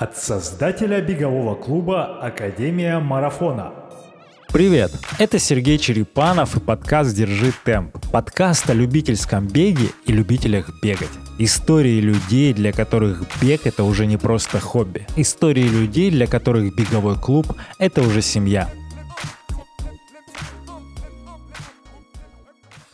От создателя бегового клуба «Академия марафона». Привет! Это Сергей Черепанов и подкаст «Держи темп». Подкаст о любительском беге и любителях бегать. Истории людей, для которых бег — это уже не просто хобби. Истории людей, для которых беговой клуб — это уже семья.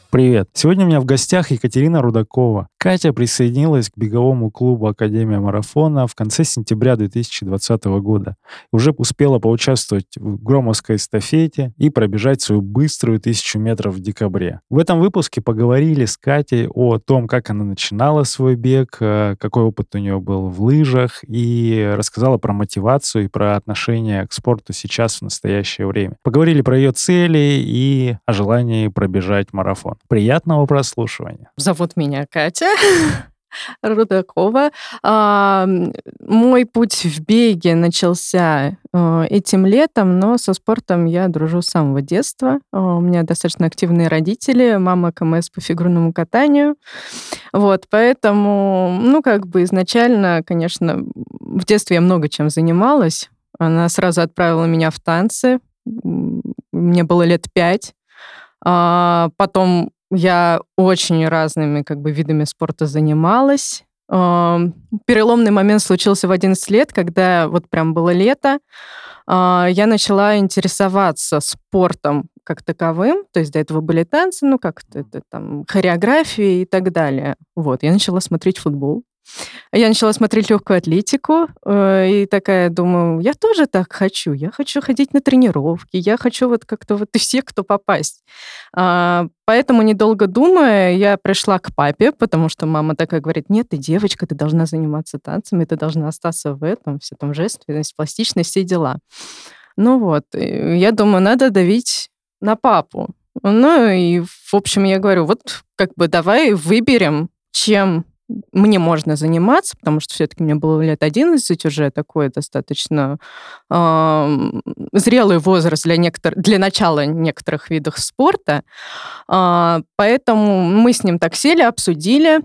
Привет! Сегодня у меня в гостях Екатерина Рудакова. Катя присоединилась к беговому клубу Академия марафона в конце сентября 2020 года. Уже успела поучаствовать в громовской эстафете и пробежать свою быструю тысячу метров в декабре. В этом выпуске поговорили с Катей о том, как она начинала свой бег, э, какой опыт у нее был в лыжах, и рассказала про мотивацию и про отношение к спорту сейчас в настоящее время. Поговорили про ее цели и о желании пробежать марафон. Приятного прослушивания. Зовут меня Катя. Рудакова. А, мой путь в беге начался а, этим летом, но со спортом я дружу с самого детства. А, у меня достаточно активные родители, мама КМС по фигурному катанию. Вот, поэтому, ну, как бы изначально, конечно, в детстве я много чем занималась. Она сразу отправила меня в танцы. Мне было лет пять. А, потом я очень разными как бы видами спорта занималась. Переломный момент случился в 11 лет, когда вот прям было лето. А, я начала интересоваться спортом как таковым, то есть до этого были танцы, ну как-то это там хореография и так далее. Вот, я начала смотреть футбол. Я начала смотреть легкую атлетику э, и такая думаю, я тоже так хочу. Я хочу ходить на тренировки, я хочу вот как-то вот и все, кто попасть. А, поэтому, недолго думая, я пришла к папе, потому что мама такая говорит, нет, ты девочка, ты должна заниматься танцами, ты должна остаться в этом, все там жественность, пластичность, все дела. Ну вот, я думаю, надо давить на папу. Ну и, в общем, я говорю, вот как бы давай выберем, чем мне можно заниматься, потому что все-таки мне было лет 11 уже, такой достаточно э, зрелый возраст для, некотор... для начала некоторых видов спорта. Э, поэтому мы с ним так сели, обсудили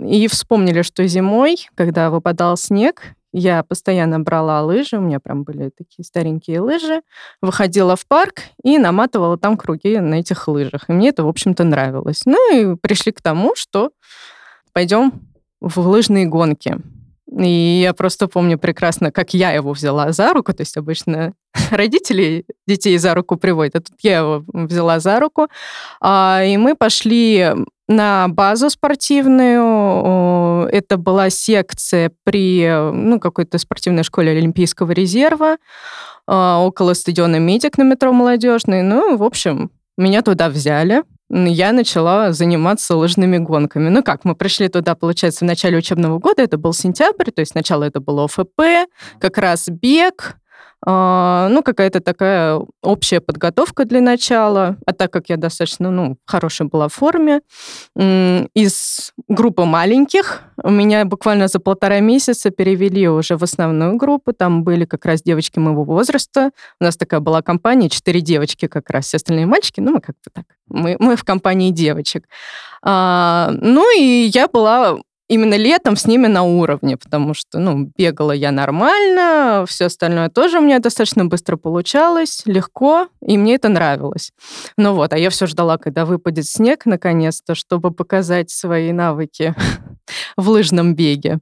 и вспомнили, что зимой, когда выпадал снег, я постоянно брала лыжи, у меня прям были такие старенькие лыжи, выходила в парк и наматывала там круги на этих лыжах. И мне это, в общем-то, нравилось. Ну и пришли к тому, что пойдем в лыжные гонки. И я просто помню прекрасно, как я его взяла за руку. То есть обычно родители детей за руку приводят, а тут я его взяла за руку. А, и мы пошли на базу спортивную. Это была секция при ну, какой-то спортивной школе Олимпийского резерва а, около стадиона «Медик» на метро «Молодежный». Ну, в общем, меня туда взяли я начала заниматься лыжными гонками. Ну как, мы пришли туда, получается, в начале учебного года, это был сентябрь, то есть сначала это было ОФП, как раз бег, ну, какая-то такая общая подготовка для начала. А так как я достаточно, ну, хорошая была в форме, из группы маленьких меня буквально за полтора месяца перевели уже в основную группу. Там были как раз девочки моего возраста. У нас такая была компания, четыре девочки как раз, все остальные мальчики. Ну, мы как-то так. Мы, мы в компании девочек. А, ну, и я была именно летом с ними на уровне, потому что, ну, бегала я нормально, все остальное тоже у меня достаточно быстро получалось, легко, и мне это нравилось. Ну вот, а я все ждала, когда выпадет снег наконец-то, чтобы показать свои навыки в лыжном беге.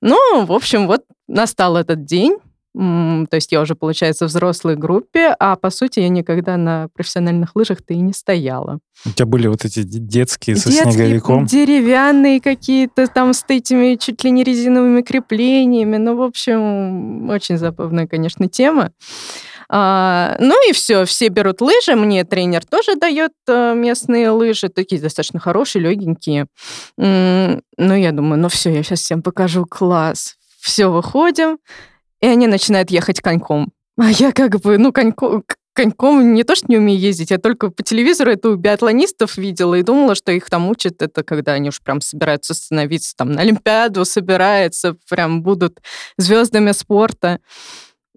Ну, в общем, вот настал этот день, то есть я уже, получается, в взрослой группе, а по сути я никогда на профессиональных лыжах-то и не стояла. У тебя были вот эти детские со детские, снеговиком? деревянные какие-то там с этими чуть ли не резиновыми креплениями. Ну, в общем, очень забавная, конечно, тема. А, ну и все, все берут лыжи, мне тренер тоже дает а, местные лыжи, такие достаточно хорошие, легенькие. Ну, я думаю, ну все, я сейчас всем покажу класс. Все, выходим, и они начинают ехать коньком. А я как бы, ну, конько, коньком не то, что не умею ездить, я только по телевизору это у биатлонистов видела и думала, что их там учат это, когда они уж прям собираются становиться там на Олимпиаду, собираются, прям будут звездами спорта.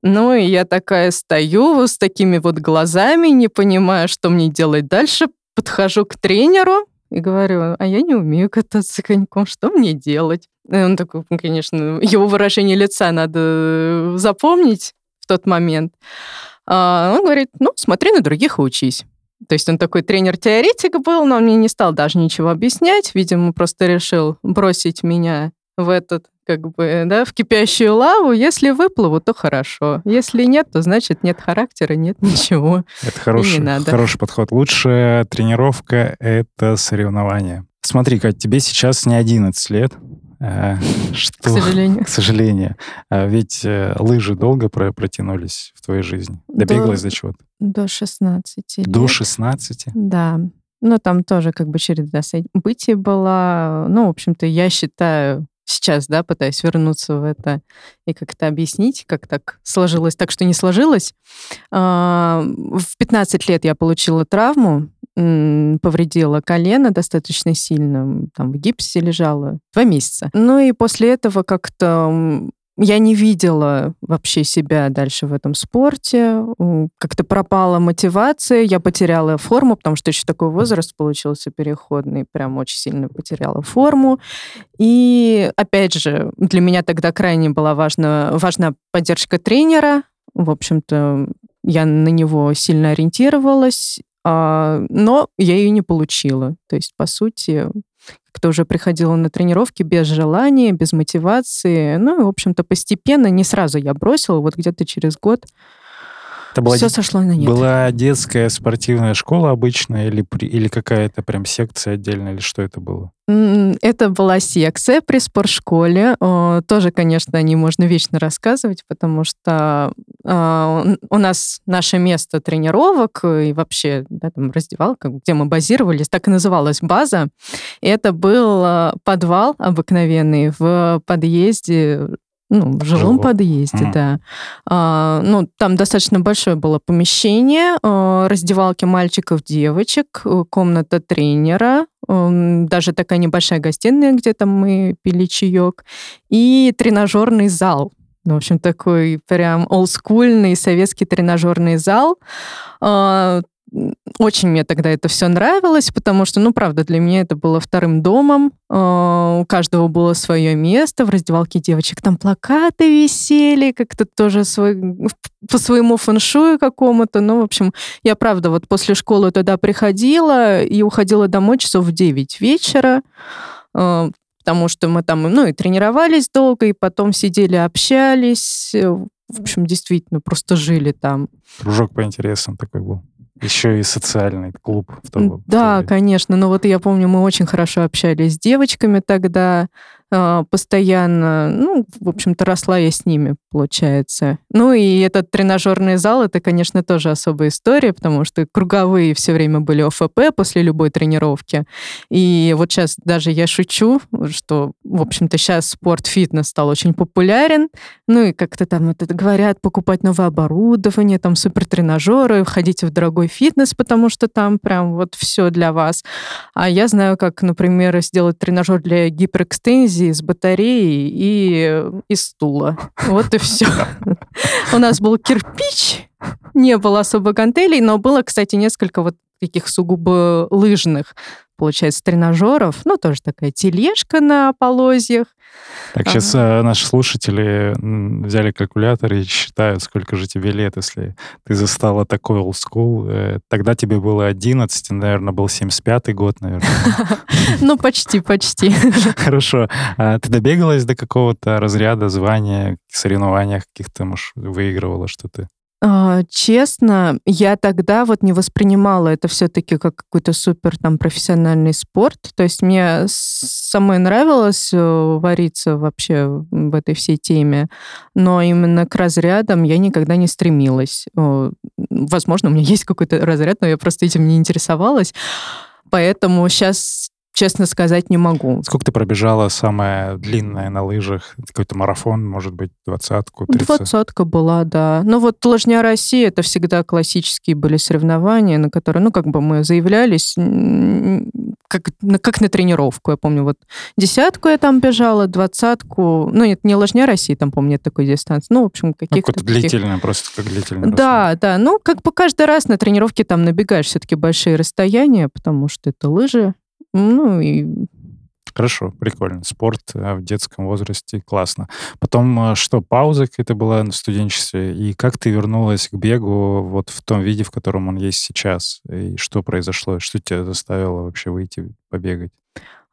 Ну, и я такая стою с такими вот глазами, не понимая, что мне делать дальше, подхожу к тренеру и говорю, а я не умею кататься коньком, что мне делать? И он такой, конечно, его выражение лица надо запомнить в тот момент. А, он говорит, ну, смотри на других и учись. То есть он такой тренер-теоретик был, но он мне не стал даже ничего объяснять. Видимо, просто решил бросить меня в этот, как бы, да, в кипящую лаву. Если выплыву, то хорошо. Если нет, то значит нет характера, нет ничего. Это хороший, хороший подход. Лучшая тренировка — это соревнование. Смотри, Кать, тебе сейчас не 11 лет. Э, Что, К сожалению. К сожалению. А Ведь э, лыжи долго про- протянулись в твоей жизни. Добегалась до чего-то? До 16 лет. До 16? Да. Ну, там тоже как бы череда событий была. Ну, в общем-то, я считаю, сейчас, да, пытаюсь вернуться в это и как-то объяснить, как так сложилось, так что не сложилось. А, В 15 лет я получила травму, повредила колено достаточно сильно, там в гипсе лежала два месяца. Ну и после этого как-то я не видела вообще себя дальше в этом спорте. Как-то пропала мотивация, я потеряла форму, потому что еще такой возраст получился переходный, прям очень сильно потеряла форму. И опять же, для меня тогда крайне была важна, важна поддержка тренера. В общем-то, я на него сильно ориентировалась, но я ее не получила. То есть, по сути, как-то уже приходила на тренировки без желания, без мотивации. Ну, в общем-то, постепенно, не сразу я бросила, вот где-то через год Это была, все сошло на нет. была детская спортивная школа обычная или, или какая-то прям секция отдельная, или что это было? Это была секция при спортшколе. Тоже, конечно, о ней можно вечно рассказывать, потому что э, у нас наше место тренировок и вообще да, там раздевалка, где мы базировались, так и называлась база. И это был э, подвал обыкновенный в подъезде ну, в жилом Жилом. подъезде, Мгм. да. А, ну, там достаточно большое было помещение, э, раздевалки мальчиков, девочек, э, комната тренера, даже такая небольшая гостиная, где там мы пили чаек, и тренажерный зал. Ну, в общем, такой прям олдскульный советский тренажерный зал. А, Очень мне тогда это все нравилось, потому что, ну, правда, для меня это было вторым домом. А, У каждого было свое место. В раздевалке девочек там плакаты висели, как-то тоже свой, по своему фэншую какому-то. Ну, в общем, я, правда, вот после школы туда приходила и уходила домой часов в 9 вечера, а, потому что мы там, ну, и тренировались долго, и потом сидели, общались. Э, В общем, действительно, просто жили там. Кружок по интересам такой был. Еще и социальный клуб в том в Да, то время. конечно. Но вот я помню, мы очень хорошо общались с девочками тогда, постоянно, ну, в общем-то, росла я с ними, получается. Ну и этот тренажерный зал, это, конечно, тоже особая история, потому что круговые все время были ОФП после любой тренировки. И вот сейчас даже я шучу, что, в общем-то, сейчас спорт-фитнес стал очень популярен. Ну и как-то там это говорят, покупать новое оборудование, там супертренажеры, входите в дорогой фитнес, потому что там прям вот все для вас. А я знаю, как, например, сделать тренажер для гиперэкстензии с батареей и из стула. Вот и все. У нас был кирпич, не было особо гантелей, но было, кстати, несколько вот таких сугубо лыжных, получается, тренажеров. Ну, тоже такая тележка на полозьях. Так, сейчас наши слушатели взяли калькулятор и считают, сколько же тебе лет, если ты застала такой old school. Э, Тогда тебе было 11, наверное, был 75-й год, наверное. Ну, почти, почти. Хорошо. А ты добегалась до какого-то разряда, звания, соревнованиях каких-то, может, выигрывала что-то? А, Честно, я тогда вот не воспринимала это все-таки как какой-то супер там профессиональный спорт. То есть мне самой нравилось э, вариться вообще в этой всей теме, но именно к разрядам я никогда не стремилась. Возможно, у меня есть какой-то разряд, но я просто этим не интересовалась. Поэтому сейчас, честно сказать, не могу. Сколько ты пробежала самое длинное на лыжах? Какой-то марафон, может быть, двадцатку, тридцать? Двадцатка была, да. Ну вот Лыжня России это всегда классические были соревнования, на которые, ну, как бы мы заявлялись, как, на- как на тренировку. Я помню, вот десятку я там бежала, двадцатку, ну, нет, не Лыжня России, там, помню, нет такой дистанции. Ну, в общем, Ну, каких-то какое-то таких- длительное, просто как длительное. Да, да. Ну, как бы каждый раз на тренировке там набегаешь все-таки большие расстояния, потому что это лыжи. Ну, и Хорошо, прикольно. Спорт в детском возрасте классно. Потом что, пауза какая-то была на студенчестве? И как ты вернулась к бегу вот в том виде, в котором он есть сейчас? И что произошло? Что тебя заставило вообще выйти побегать?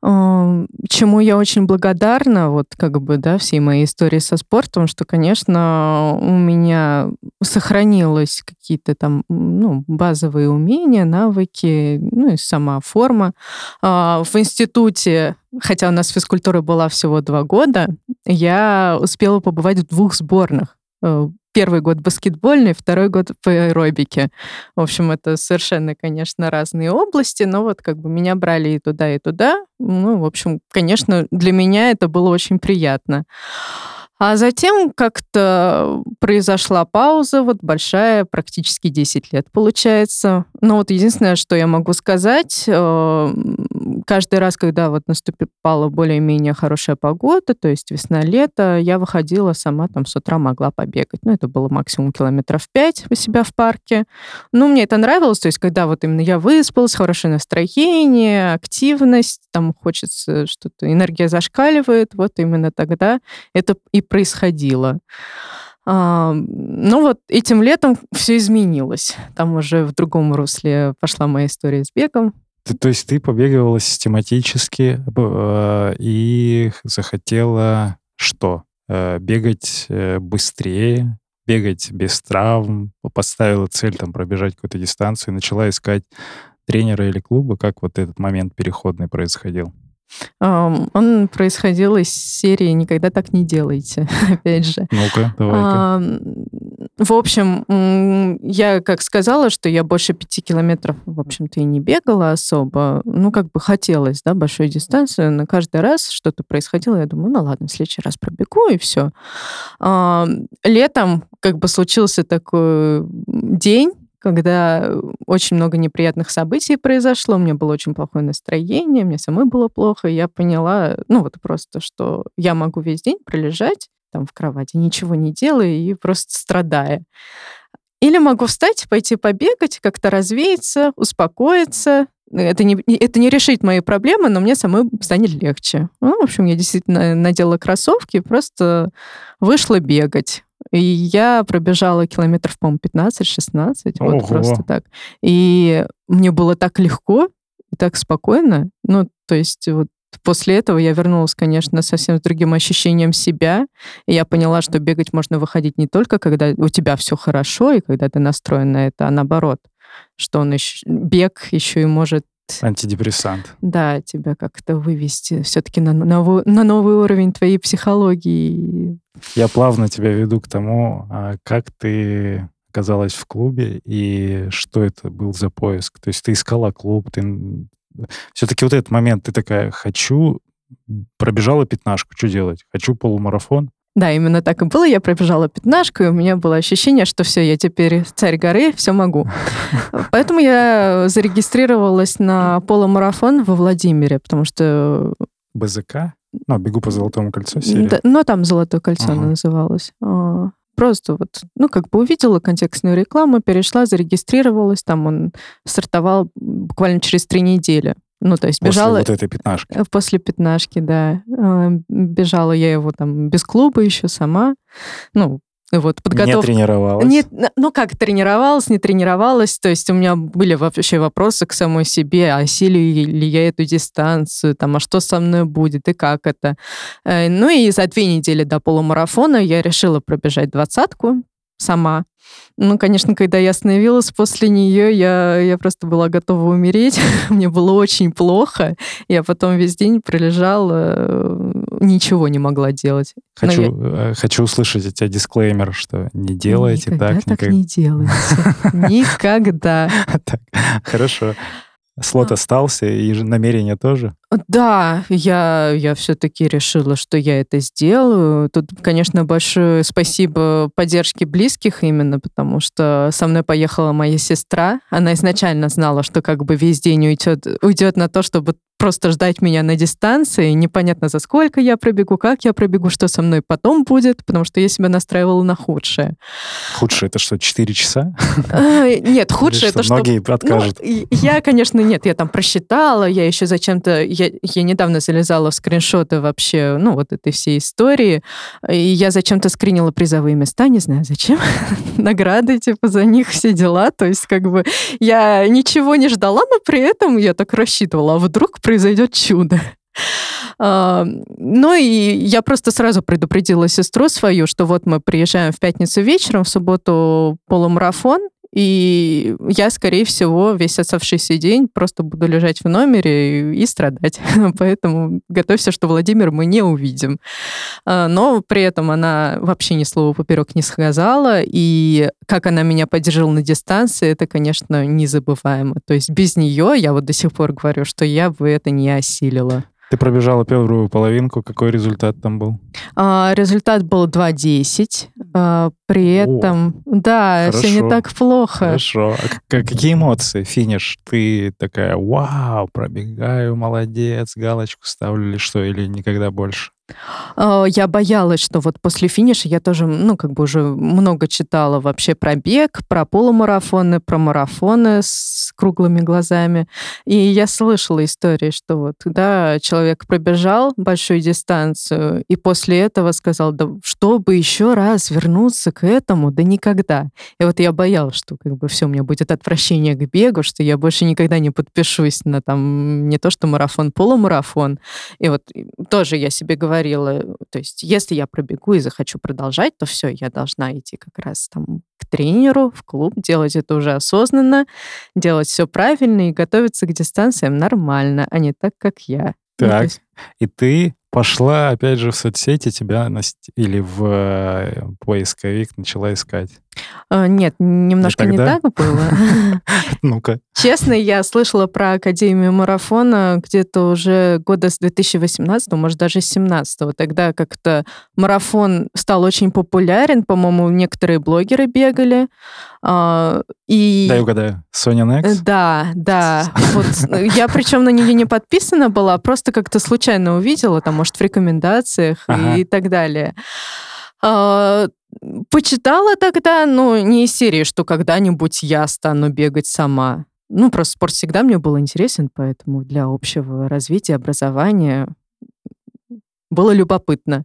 Чему я очень благодарна, вот как бы, да, всей моей истории со спортом, что, конечно, у меня сохранилось какие-то там, ну, базовые умения, навыки, ну, и сама форма. А, в институте, хотя у нас физкультура была всего два года, я успела побывать в двух сборных э, первый год баскетбольный, второй год по аэробике. В общем, это совершенно, конечно, разные области, но вот как бы меня брали и туда, и туда. Ну, в общем, конечно, для меня это было очень приятно. А затем как-то произошла пауза, вот большая, практически 10 лет получается. Но вот единственное, что я могу сказать, э, каждый раз, когда вот наступала более-менее хорошая погода, то есть весна-лето, я выходила сама там с утра могла побегать. Ну, это было максимум километров 5 у себя в парке. Ну, мне это нравилось, то есть когда вот именно я выспалась, хорошее настроение, активность, там хочется что-то, энергия зашкаливает, вот именно тогда это и происходило. А, ну вот этим летом все изменилось. Там уже в другом русле пошла моя история с бегом. Ты, то есть ты побегивала систематически э, и захотела что? Э, бегать э, быстрее, бегать без травм, поставила цель там пробежать какую-то дистанцию, начала искать тренера или клуба, как вот этот момент переходный происходил? Он происходил из серии «Никогда так не делайте», опять же. Ну-ка, давай-ка. В общем, я как сказала, что я больше пяти километров, в общем-то, и не бегала особо. Ну, как бы хотелось, да, большую дистанцию. На каждый раз что-то происходило, я думаю, ну ладно, в следующий раз пробегу, и все. Летом как бы случился такой день, когда очень много неприятных событий произошло, у меня было очень плохое настроение, мне самой было плохо, и я поняла, ну вот просто, что я могу весь день пролежать там в кровати, ничего не делая и просто страдая. Или могу встать, пойти побегать, как-то развеяться, успокоиться. Это не, это не решит мои проблемы, но мне самой станет легче. Ну, в общем, я действительно надела кроссовки, просто вышла бегать. И я пробежала километров, по-моему, 15-16, вот просто так. И мне было так легко, так спокойно. Ну, то есть вот после этого я вернулась, конечно, совсем с другим ощущением себя. И я поняла, что бегать можно выходить не только, когда у тебя все хорошо и когда ты настроен на это, а наоборот, что он еще, бег еще и может Антидепрессант. Да, тебя как-то вывести все-таки на, новый, на новый уровень твоей психологии. Я плавно тебя веду к тому, а как ты оказалась в клубе и что это был за поиск. То есть ты искала клуб, ты все-таки вот этот момент, ты такая, хочу, пробежала пятнашку, что делать? Хочу полумарафон, да, именно так и было. Я пробежала пятнашку, и у меня было ощущение, что все, я теперь царь горы, все могу. Поэтому я зарегистрировалась на полумарафон во Владимире, потому что... БЗК? Ну, бегу по Золотому кольцу серия. Да, ну, там Золотое кольцо ага. оно называлось. А, просто вот, ну, как бы увидела контекстную рекламу, перешла, зарегистрировалась, там он стартовал буквально через три недели. Ну, то есть после бежала... вот этой пятнашки. Э, после пятнашки, да. Бежала я его там без клуба еще сама. Ну, вот, подготовка. Не тренировалась? Не, ну, как тренировалась, не тренировалась. То есть у меня были вообще вопросы к самой себе, а осилю ли я эту дистанцию, там, а что со мной будет и как это. Э, ну и за две недели до полумарафона я решила пробежать двадцатку сама. Ну, конечно, когда я остановилась после нее, я, я просто была готова умереть. Мне было очень плохо. Я потом весь день пролежала, э, ничего не могла делать. Хочу, я... Э, хочу услышать от тебя дисклеймер, что не делайте никогда так. так никак... не делайте. Никогда. Хорошо. Слот остался, и намерение тоже? Да, я, я все-таки решила, что я это сделаю. Тут, конечно, большое спасибо поддержке близких именно, потому что со мной поехала моя сестра. Она изначально знала, что как бы весь день уйдет, уйдет на то, чтобы просто ждать меня на дистанции, непонятно за сколько я пробегу, как я пробегу, что со мной потом будет, потому что я себя настраивала на худшее. Худшее это что, 4 часа? А, нет, худшее это что... Многие откажут. Я, конечно, нет, я там просчитала, я еще зачем-то, я, я недавно залезала в скриншоты вообще, ну, вот этой всей истории, и я зачем-то скринила призовые места, не знаю зачем, награды, типа, за них все дела, то есть как бы я ничего не ждала, но при этом я так рассчитывала, а вдруг произойдет чудо. А, ну и я просто сразу предупредила сестру свою, что вот мы приезжаем в пятницу вечером, в субботу полумарафон, и я, скорее всего, весь оставшийся день просто буду лежать в номере и, и страдать. Поэтому готовься, что Владимир мы не увидим. А, но при этом она вообще ни слова поперек не сказала. И как она меня поддержала на дистанции, это, конечно, незабываемо. То есть без нее я вот до сих пор говорю, что я бы это не осилила. Ты пробежала первую половинку. Какой результат там был? А, результат был 2.10. А, при этом, О, да, хорошо, все не так плохо. Хорошо. А какие эмоции? Финиш? Ты такая, вау, пробегаю, молодец, галочку ставлю или что? Или никогда больше? А, я боялась, что вот после финиша я тоже, ну, как бы уже много читала вообще про бег, про полумарафоны, про марафоны круглыми глазами. И я слышала истории, что вот, да, человек пробежал большую дистанцию, и после этого сказал, да, чтобы еще раз вернуться к этому, да никогда. И вот я боялась, что как бы все, у меня будет отвращение к бегу, что я больше никогда не подпишусь на там не то, что марафон, полумарафон. И вот тоже я себе говорила, то есть если я пробегу и захочу продолжать, то все, я должна идти как раз там к тренеру, в клуб, делать это уже осознанно, делать все правильно и готовиться к дистанциям нормально, а не так, как я. Так, и ты пошла, опять же, в соцсети, тебя или в э, поисковик начала искать? А, нет, немножко не так было. Ну-ка. Честно, я слышала про Академию марафона где-то уже года с 2018, может, даже с 2017. Тогда как-то марафон стал очень популярен, по-моему, некоторые блогеры бегали. А, и... Дай угадаю. Соня Next? Да, да. Вот, я причем на нее не подписана была, просто как-то случайно увидела, там, может, в рекомендациях ага. и так далее. А, почитала тогда, ну, не из серии, что когда-нибудь я стану бегать сама. Ну, просто спорт всегда мне был интересен, поэтому для общего развития, образования было любопытно.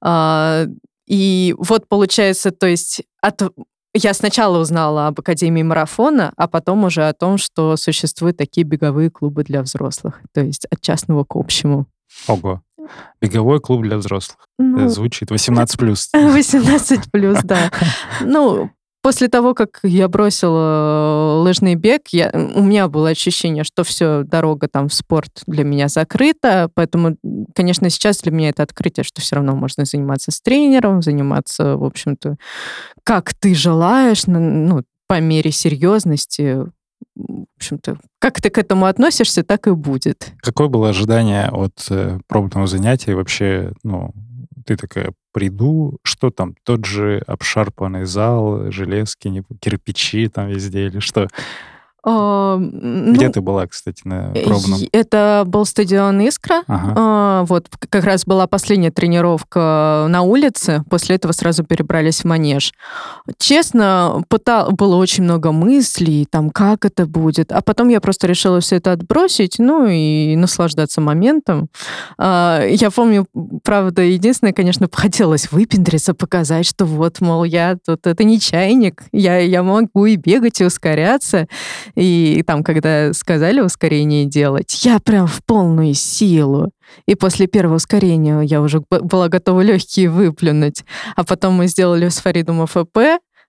А, и вот получается, то есть от я сначала узнала об Академии марафона, а потом уже о том, что существуют такие беговые клубы для взрослых, то есть от частного к общему. Ого. Беговой клуб для взрослых. Ну, Звучит 18 плюс. 18 плюс, да. Ну, После того, как я бросила э, лыжный бег, я, у меня было ощущение, что все, дорога там в спорт для меня закрыта, поэтому, конечно, сейчас для меня это открытие, что все равно можно заниматься с тренером, заниматься, в общем-то, как ты желаешь, ну, по мере серьезности, в общем-то, как ты к этому относишься, так и будет. Какое было ожидание от э, пробного занятия? Вообще, ну, ты такая, приду, что там, тот же обшарпанный зал, железки, кирпичи там везде или что? А, Где ну, ты была, кстати, на пробном? Это был стадион «Искра». Ага. А, вот как раз была последняя тренировка на улице. После этого сразу перебрались в манеж. Честно, пытал, было очень много мыслей, там, как это будет. А потом я просто решила все это отбросить, ну, и наслаждаться моментом. А, я помню, правда, единственное, конечно, хотелось выпендриться, показать, что вот, мол, я тут, это не чайник, я, я могу и бегать, и ускоряться. И там, когда сказали ускорение делать, я прям в полную силу. И после первого ускорения я уже была готова легкие выплюнуть. А потом мы сделали с Фаридом ФП,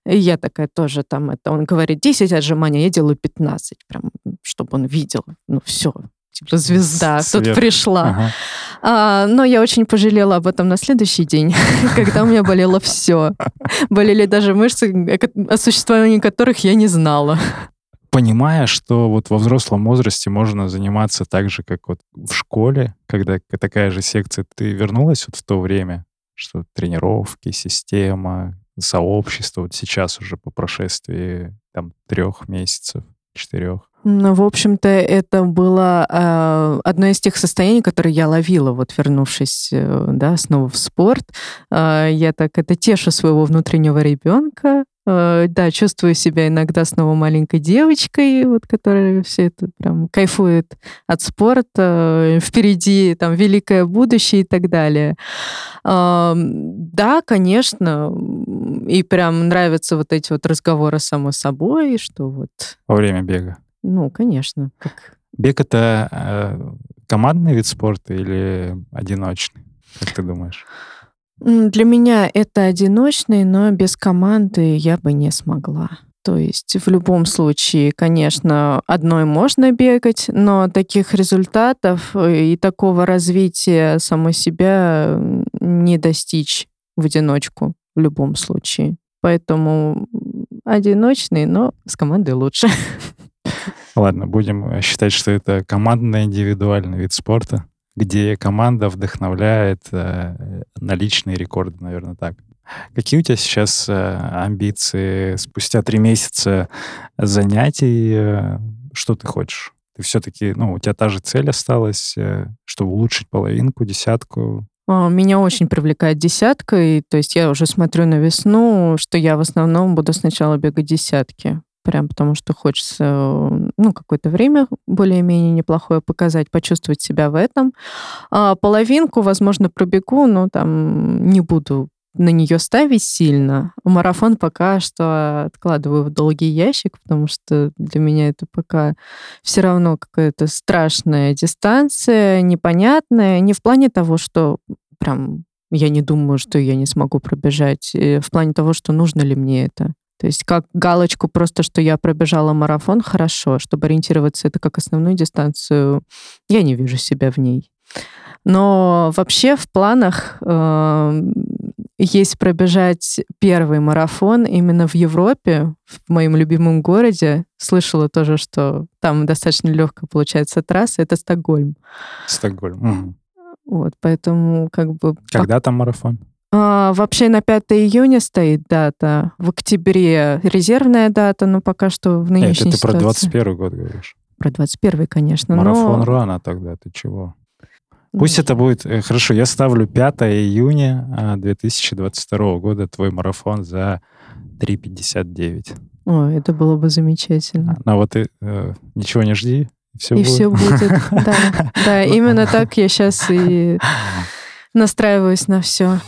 и я такая тоже там, это он говорит 10 отжиманий, я делаю 15, прям, чтобы он видел. Ну все, типа звезда Свет. тут пришла. Ага. А, но я очень пожалела об этом на следующий день, когда у меня болело все. Болели даже мышцы, о существовании которых я не знала понимая, что вот во взрослом возрасте можно заниматься так же, как вот в школе, когда такая же секция, ты вернулась вот в то время, что тренировки, система, сообщество, вот сейчас уже по прошествии там трех месяцев, четырех? Ну, в общем-то, это было э, одно из тех состояний, которые я ловила, вот вернувшись, э, да, снова в спорт. Э, я так это тешу своего внутреннего ребенка, да, чувствую себя иногда снова маленькой девочкой, вот, которая все это прям кайфует от спорта. Впереди там великое будущее и так далее. Да, конечно, и прям нравятся вот эти вот разговоры само собой, что вот... Во время бега? Ну, конечно. Как... Бег — это э, командный вид спорта или одиночный? Как ты думаешь? Для меня это одиночный, но без команды я бы не смогла. То есть в любом случае, конечно, одной можно бегать, но таких результатов э, и такого развития самой себя не достичь в одиночку в любом случае. Поэтому одиночный, но с командой лучше. Ладно, будем считать, что это командно-индивидуальный вид спорта где команда вдохновляет э, на рекорды, наверное, так. Какие у тебя сейчас э, амбиции спустя три месяца занятий? Э, что ты хочешь? Ты все-таки, ну, у тебя та же цель осталась, э, чтобы улучшить половинку, десятку. А, меня очень привлекает десятка, и то есть я уже смотрю на весну, что я в основном буду сначала бегать десятки прям потому что хочется, ну, какое-то время более-менее неплохое показать, почувствовать себя в этом. А половинку, возможно, пробегу, но там не буду на нее ставить сильно. Марафон пока что откладываю в долгий ящик, потому что для меня это пока все равно какая-то страшная дистанция, непонятная. Не в плане того, что прям я не думаю, что я не смогу пробежать, э, в плане того, что нужно ли мне это. То есть как галочку просто, что я пробежала марафон, хорошо. Чтобы ориентироваться это как основную дистанцию, я не вижу себя в ней. Но вообще в планах э, есть пробежать первый марафон именно в Европе, в моем любимом городе. Слышала тоже, что там достаточно легкая получается трасса. Это Стокгольм. Стокгольм. Угу. Вот, поэтому как бы... Когда там марафон? А, вообще на 5 июня стоит дата. В октябре резервная дата, но пока что в нынешней Это ты ситуации... про 21 год говоришь? Про 21 конечно. Марафон но... рано тогда, ты чего? Пусть это будет... Э, хорошо, я ставлю 5 июня 2022 а, года твой марафон за 3.59. О, это было бы замечательно. А, ну вот ты э, ничего не жди, все и будет. все будет. Да, да, именно так я сейчас и настраиваюсь на все.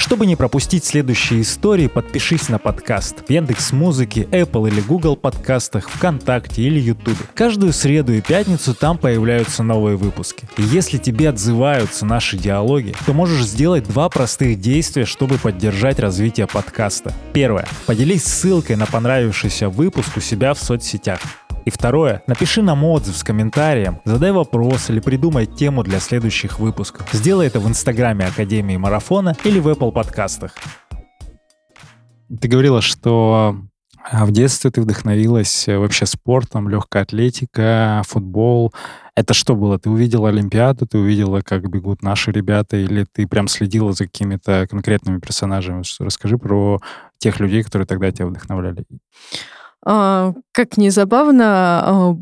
Чтобы не пропустить следующие истории, подпишись на подкаст в Яндекс Музыке, Apple или Google подкастах, ВКонтакте или Ютубе. Каждую среду и пятницу там появляются новые выпуски. И если тебе отзываются наши диалоги, то можешь сделать два простых действия, чтобы поддержать развитие подкаста. Первое. Поделись ссылкой на понравившийся выпуск у себя в соцсетях. И второе, напиши нам отзыв с комментарием, задай вопрос или придумай тему для следующих выпусков. Сделай это в инстаграме Академии Марафона или в Apple подкастах. Ты говорила, что а, в детстве ты вдохновилась э, вообще спортом, легкая атлетика, футбол. Это что было? Ты увидела Олимпиаду, ты увидела, как бегут наши ребята, или ты прям следила за какими-то конкретными персонажами? Расскажи про тех людей, которые тогда тебя вдохновляли. А, как ни забавно, а,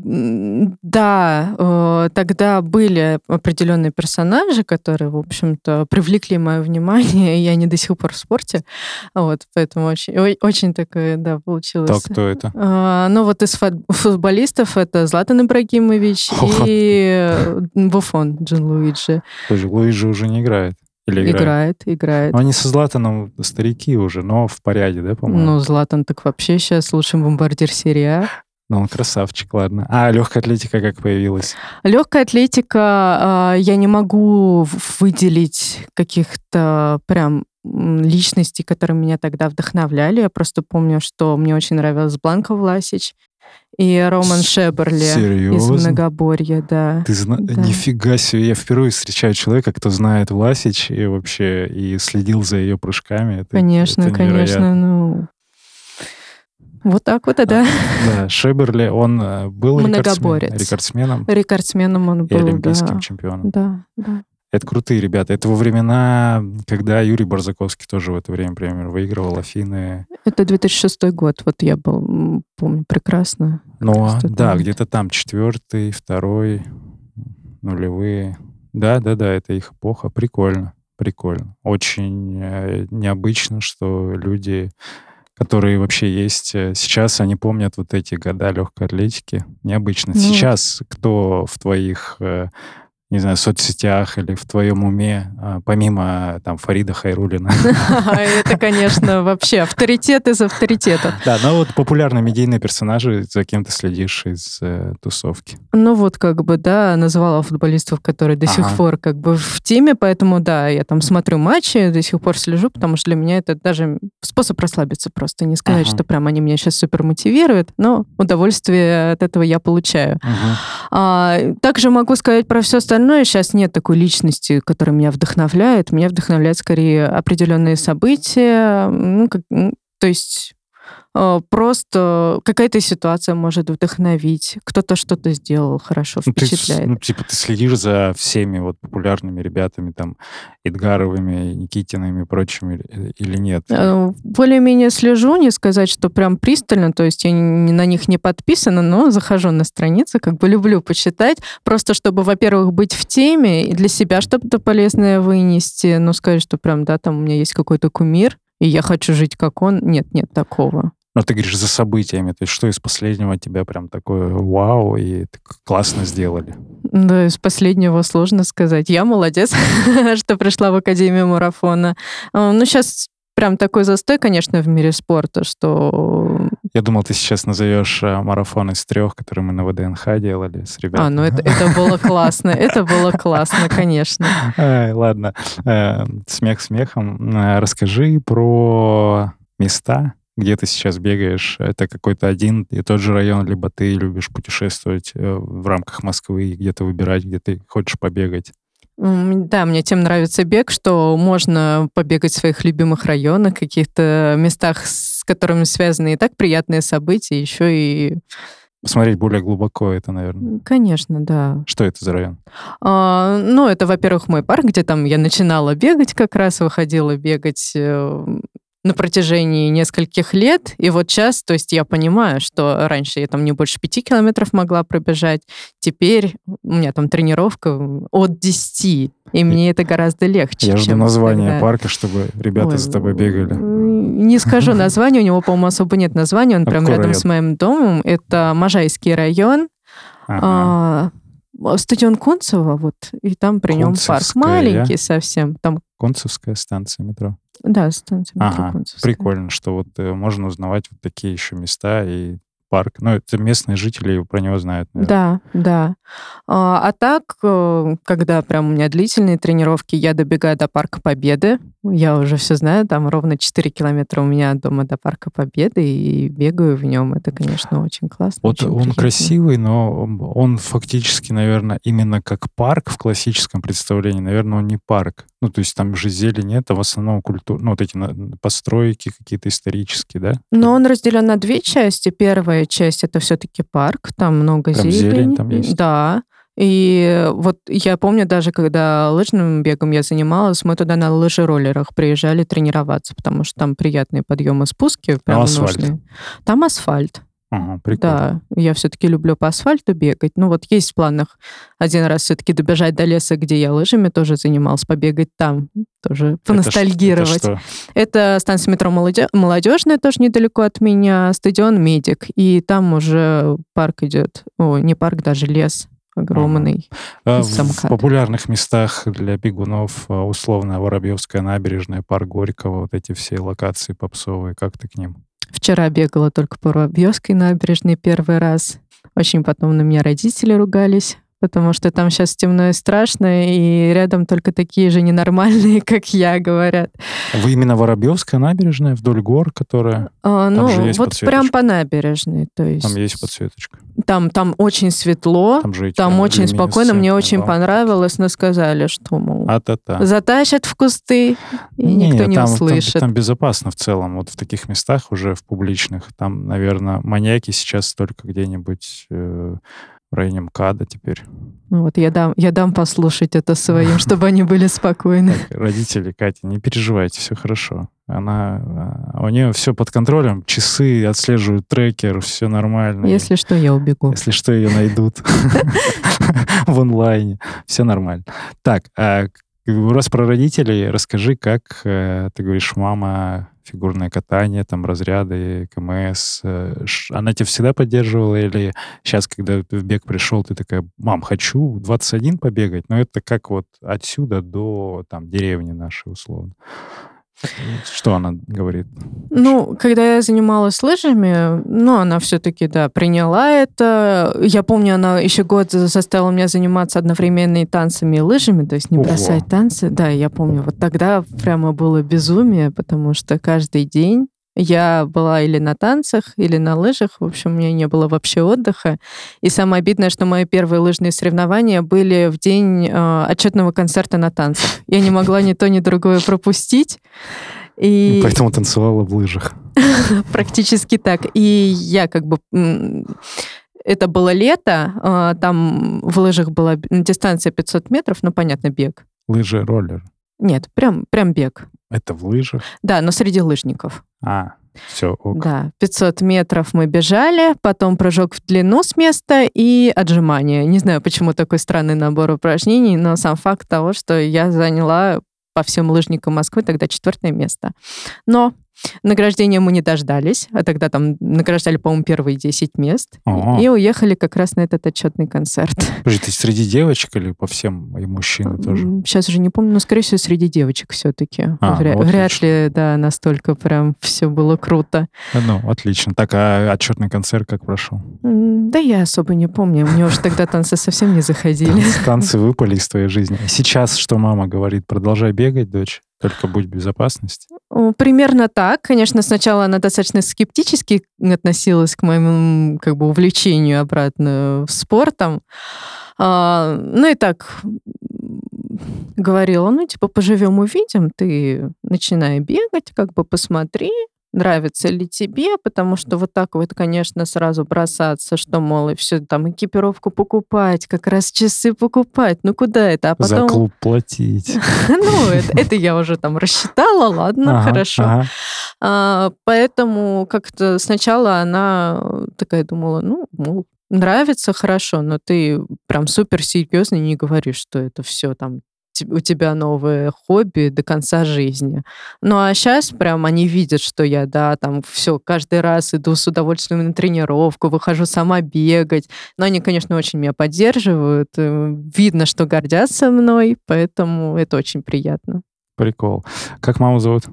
да, а, тогда были определенные персонажи, которые, в общем-то, привлекли мое внимание, и они до сих пор в спорте. Вот, поэтому очень, очень такое, да, получилось. Так, кто это? Ну, вот из футболистов это Златан Ибрагимович и Буфон Джин Луиджи. Луиджи уже не играет. Или играет? Играет, играет. Но они со Златаном старики уже, но в порядке, да, по-моему? Ну, Златан так вообще сейчас лучший бомбардир серии А. Ну, он красавчик, ладно. А легкая атлетика как появилась? Легкая атлетика, э, я не могу выделить каких-то прям личностей, которые меня тогда вдохновляли. Я просто помню, что мне очень нравилась Бланка Власич и Роман Шеберли Серьезно? из Многоборья, да. Ты зна... да. Нифига себе, я впервые встречаю человека, кто знает Власич и вообще и следил за ее прыжками. Это, конечно, это конечно, ну... Вот так вот, да. Да, Шеберли, он э, был рекордсмен, рекордсменом. Рекордсменом он был, И олимпийским да. чемпионом. Да, да. Это крутые ребята. Это во времена, когда Юрий Барзаковский тоже в это время, например, выигрывал Афины. Это 2006 год. Вот я был, помню, прекрасно. Ну, а, да, где-то там четвертый, второй, нулевые. Да, да, да, это их эпоха. Прикольно, прикольно. Очень э, необычно, что люди которые вообще есть э, сейчас, они помнят вот эти года легкой атлетики. Необычно. Ну, Сейчас кто в твоих э, не знаю, соцсетях или в твоем уме, а, помимо там Фарида Хайрулина. Это, конечно, вообще авторитет из авторитетов. Да, но вот популярные медийные персонажи, за кем ты следишь из э, тусовки. Ну вот как бы, да, называла футболистов, которые до сих пор как бы в теме, поэтому, да, я там смотрю матчи, до сих пор слежу, потому что для меня это даже способ расслабиться просто. Не сказать, что прям они меня сейчас супер мотивируют, но удовольствие от этого я получаю. А, также могу сказать про все остальное. Сейчас нет такой личности, которая меня вдохновляет. Меня вдохновляют скорее определенные события. Ну, как- то есть просто какая-то ситуация может вдохновить. Кто-то что-то сделал хорошо, Ну, ты, впечатляет. ну, типа, ты следишь за всеми вот популярными ребятами, там, Эдгаровыми, Никитинами и прочими, или- нет? Э, Более-менее слежу, не сказать, что прям пристально, то есть я на них не подписана, но захожу на страницы, как бы люблю почитать, просто чтобы, во-первых, быть в теме и для себя что-то полезное вынести, ну, сказать, что прям, да, там у меня есть какой-то кумир, и я хочу жить как он. Нет, нет такого. Но ты говоришь за событиями, то есть что из последнего тебя прям такое вау, и классно сделали? Да, из последнего сложно сказать. Я молодец, что пришла в Академию марафона. Э, Ну, сейчас прям такой застой, конечно, в мире спорта, что Я думал, ты сейчас назовешь э, марафон из трех, который мы на ВДНХ делали с ребятами. А, ну это, это было классно, это было классно, конечно. Ладно, Э, смех смехом. Э, Расскажи про места, где ты сейчас бегаешь. Это какой-то один и тот же район, либо ты любишь путешествовать э, в рамках Москвы и где-то выбирать, где ты хочешь побегать. Да, мне тем нравится бег, что можно побегать в своих любимых районах, каких-то местах, с которыми связаны и так приятные события, еще и... Посмотреть более глубоко это, наверное. Конечно, да. Что это за район? А, ну, это, во-первых, мой парк, где там я начинала бегать как раз, выходила бегать э, на протяжении нескольких лет. И вот сейчас, то есть я понимаю, что раньше я там не больше пяти километров могла пробежать, теперь у меня там тренировка от 10, и мне это гораздо легче. Я жду чем название когда- парка, чтобы ребята Ой, за тобой бегали. Не скажу название, у него, по-моему, особо нет названия, он А прям рядом район? с моим домом. Это Можайский район, Ага. а, стадион Кунцево, вот, и там при нем парк. Маленький совсем. Там, Концевская станция метро. Да, станция метро Ага, Кунцевская. прикольно, что вот э, можно узнавать вот такие еще места и парк. Ну, это местные жители про него знают, наверное. Да, да. А, а так, э, когда прям у меня длительные тренировки, я добегаю до Парка Победы. Я уже все знаю, там ровно 4 километра у меня от дома до Парка Победы, и бегаю в нем. Это, конечно, очень классно. Вот очень он приятно. красивый, но он фактически, наверное, именно как парк в классическом представлении, наверное, он не парк. Ну, то есть там же зелень это в основном культура, ну, вот эти постройки какие-то исторические, да? Но он разделен на две части. Первая часть это все-таки парк, там много Прям зелени. зелень там есть? Да. И вот я помню даже, когда лыжным бегом я занималась, мы туда на лыжероллерах приезжали тренироваться, потому что там приятные подъемы, спуски, прям асфальт? нужные. Там асфальт. Ага, прикольно. Да, я все-таки люблю по асфальту бегать. Ну вот есть в планах один раз все-таки добежать до леса, где я лыжами тоже занималась, побегать там, тоже поностальгировать. Это что? Это станция метро «Молоде- Молодежная, тоже недалеко от меня, стадион Медик. И там уже парк идет, о, не парк, даже лес огромный. А Из В, популярных местах для бегунов, а, условно, Воробьевская набережная, парк Горького, вот эти все локации попсовые, как ты к ним? Вчера бегала только по Воробьевской набережной первый раз. Очень потом на меня родители ругались, потому что там сейчас темно и страшно, и рядом только такие же ненормальные, как я, говорят. Вы именно Воробьевская набережная вдоль гор, которая... А, ну, же есть вот прям подсветочка. по набережной. То есть Там есть подсветочка. там, там очень светло, Там же там очень спокойно. Мне очень лампы. понравилось, но сказали, что, мол, А-та-та. затащат в кусты, и Не, никто не там, там- услышит. Там, безопасно в целом. Вот в таких местах уже в публичных. Там, наверное, маньяки сейчас только где-нибудь э, в районе МКАДа теперь. Ну вот я дам, я дам послушать это своим, чтобы они были спокойны. Так, родители, Катя, не переживайте, все хорошо. Она, а, у нее все под контролем, часы отслеживают трекер, все нормально. Если что, я убегу. Если что, ее найдут в онлайне. Все нормально. Так, а раз про родителей, расскажи, как, э, ты говоришь, мама фигурное катание, там разряды, КМС. Э, она тебя всегда поддерживала или сейчас, когда в бег пришел, ты такая, мам, хочу 21 побегать, но это как вот отсюда до там деревни нашей условно. Что она говорит? Ну, когда я занималась лыжами, ну, она все-таки, да, приняла это. Я помню, она еще год заставила меня заниматься одновременно и танцами, и лыжами, то есть не Ого. бросать танцы. Да, я помню, вот тогда прямо было безумие, потому что каждый день я была или на танцах, или на лыжах. В общем, у меня не было вообще отдыха. И самое обидное, что мои первые лыжные соревнования были в день э, отчетного концерта на танцах. Я не могла ни то, ни другое пропустить. И... Поэтому танцевала в лыжах. Практически так. И я как бы... Это было лето, а, там в лыжах была дистанция 500 метров, ну, понятно, бег. Лыжи, роллер. Нет, прям, прям бег. Это в лыжах? Да, но среди лыжников. А, все, ок. Да, 500 метров мы бежали, потом прыжок в длину с места и отжимания. Не знаю, почему такой странный набор упражнений, но сам факт того, что я заняла по всем лыжникам Москвы тогда четвертое место. Но Награждения мы не дождались, а тогда там награждали, по-моему, первые 10 мест. Ага. И уехали как раз на этот отчетный концерт. Подожди, ты среди девочек или по всем и мужчины тоже? Сейчас уже не помню, но, скорее всего, среди девочек все-таки. А, Вря- ну, вряд ли, да, настолько прям все было круто. Ну, отлично. Так, а отчетный концерт как прошел? Да я особо не помню. Мне уже тогда танцы совсем не заходили. Танцы выпали из твоей жизни. Сейчас что мама говорит? Продолжай бегать, дочь? Только будь в безопасности? Примерно так. Конечно, сначала она достаточно скептически относилась к моему как бы увлечению обратно спортом. А, ну и так говорила, ну типа поживем увидим, ты начинай бегать, как бы посмотри, нравится ли тебе, потому что вот так вот, конечно, сразу бросаться, что, мол, и все там экипировку покупать, как раз часы покупать, ну куда это? А потом... За клуб платить. Ну, это я уже там рассчитала, ладно, хорошо. А, поэтому как-то сначала она такая думала, ну, мол, нравится, хорошо, но ты прям супер серьезно не говоришь, что это все там у тебя новое хобби до конца жизни. Ну а сейчас прям они видят, что я, да, там все, каждый раз иду с удовольствием на тренировку, выхожу сама бегать. Но они, конечно, очень меня поддерживают. Э, видно, что гордятся мной, поэтому это очень приятно. Прикол. Как маму зовут?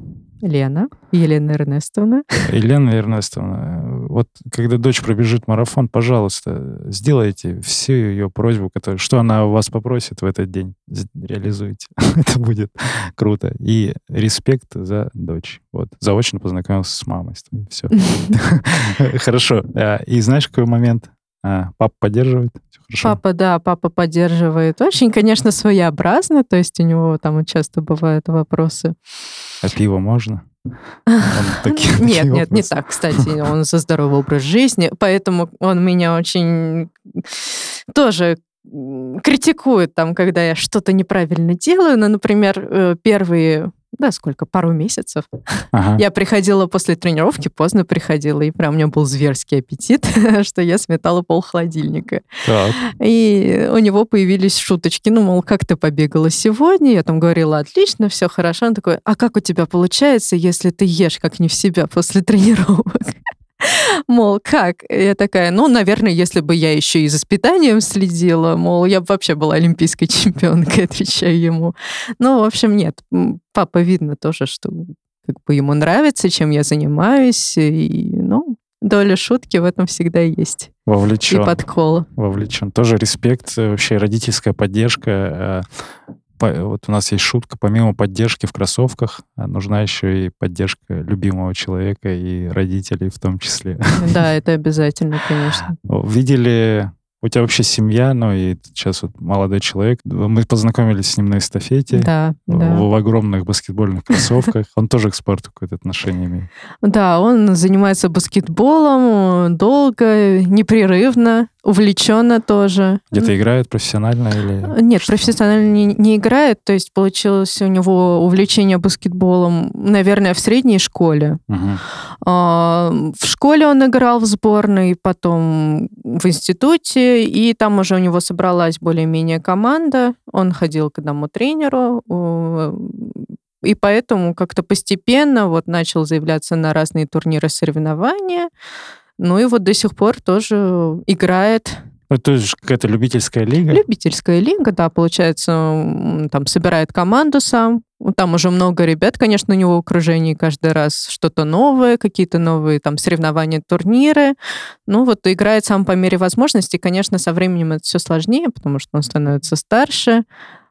Лена, Елена Эрнестовна. Елена Эрнестовна, вот когда дочь пробежит марафон, пожалуйста, сделайте всю ее просьбу, которую, что она у вас попросит в этот день, реализуйте. Это будет круто. И респект за дочь. Вот, заочно познакомился с мамой. Все. Хорошо. А, и знаешь, какой момент? А, папа поддерживает? Хорошо. Папа, да, папа поддерживает. Очень, конечно, своеобразно, то есть у него там часто бывают вопросы. А пиво можно? Нет, нет, не так, кстати. Он за здоровый образ жизни, поэтому он меня очень тоже критикует там, когда я что-то неправильно делаю. Ну, например, э, первые да, сколько, пару месяцев. Ага. Я приходила после тренировки, поздно приходила, и прям у меня был зверский аппетит, что я сметала пол холодильника. Так. И у него появились шуточки, ну, мол, как ты побегала сегодня? Я там говорила, отлично, все хорошо. Он такой, а как у тебя получается, если ты ешь как не в себя после тренировок? Мол, как? Я такая, ну, наверное, если бы я еще и за питанием следила, мол, я бы вообще была олимпийской чемпионкой, отвечаю ему. Ну, в общем, нет. Папа видно тоже, что как бы ему нравится, чем я занимаюсь, и, ну, доля шутки в этом всегда есть. Вовлечен. И подкол. Вовлечен. Тоже респект, э, вообще родительская поддержка. Э, вот у нас есть шутка, помимо поддержки в кроссовках, а нужна еще и поддержка любимого человека и родителей в том числе. Да, это обязательно, конечно. Видели у тебя вообще семья, ну и сейчас вот молодой человек. Мы познакомились с ним на эстафете. Да, в, да. в огромных баскетбольных кроссовках. Он тоже к спорту какое-то отношение имеет. Да, он занимается баскетболом долго, непрерывно увлеченно тоже. Где-то играет профессионально или... Нет, что? профессионально не, не играет. То есть получилось у него увлечение баскетболом, наверное, в средней школе. Угу. А, в школе он играл в сборной, потом в институте, и там уже у него собралась более-менее команда. Он ходил к одному тренеру, и поэтому как-то постепенно вот начал заявляться на разные турниры соревнования. Ну и вот до сих пор тоже играет это же какая-то любительская лига? Любительская лига, да, получается, там собирает команду сам. Там уже много ребят, конечно, у него в окружении каждый раз что-то новое, какие-то новые там соревнования, турниры. Ну вот играет сам по мере возможностей. Конечно, со временем это все сложнее, потому что он становится старше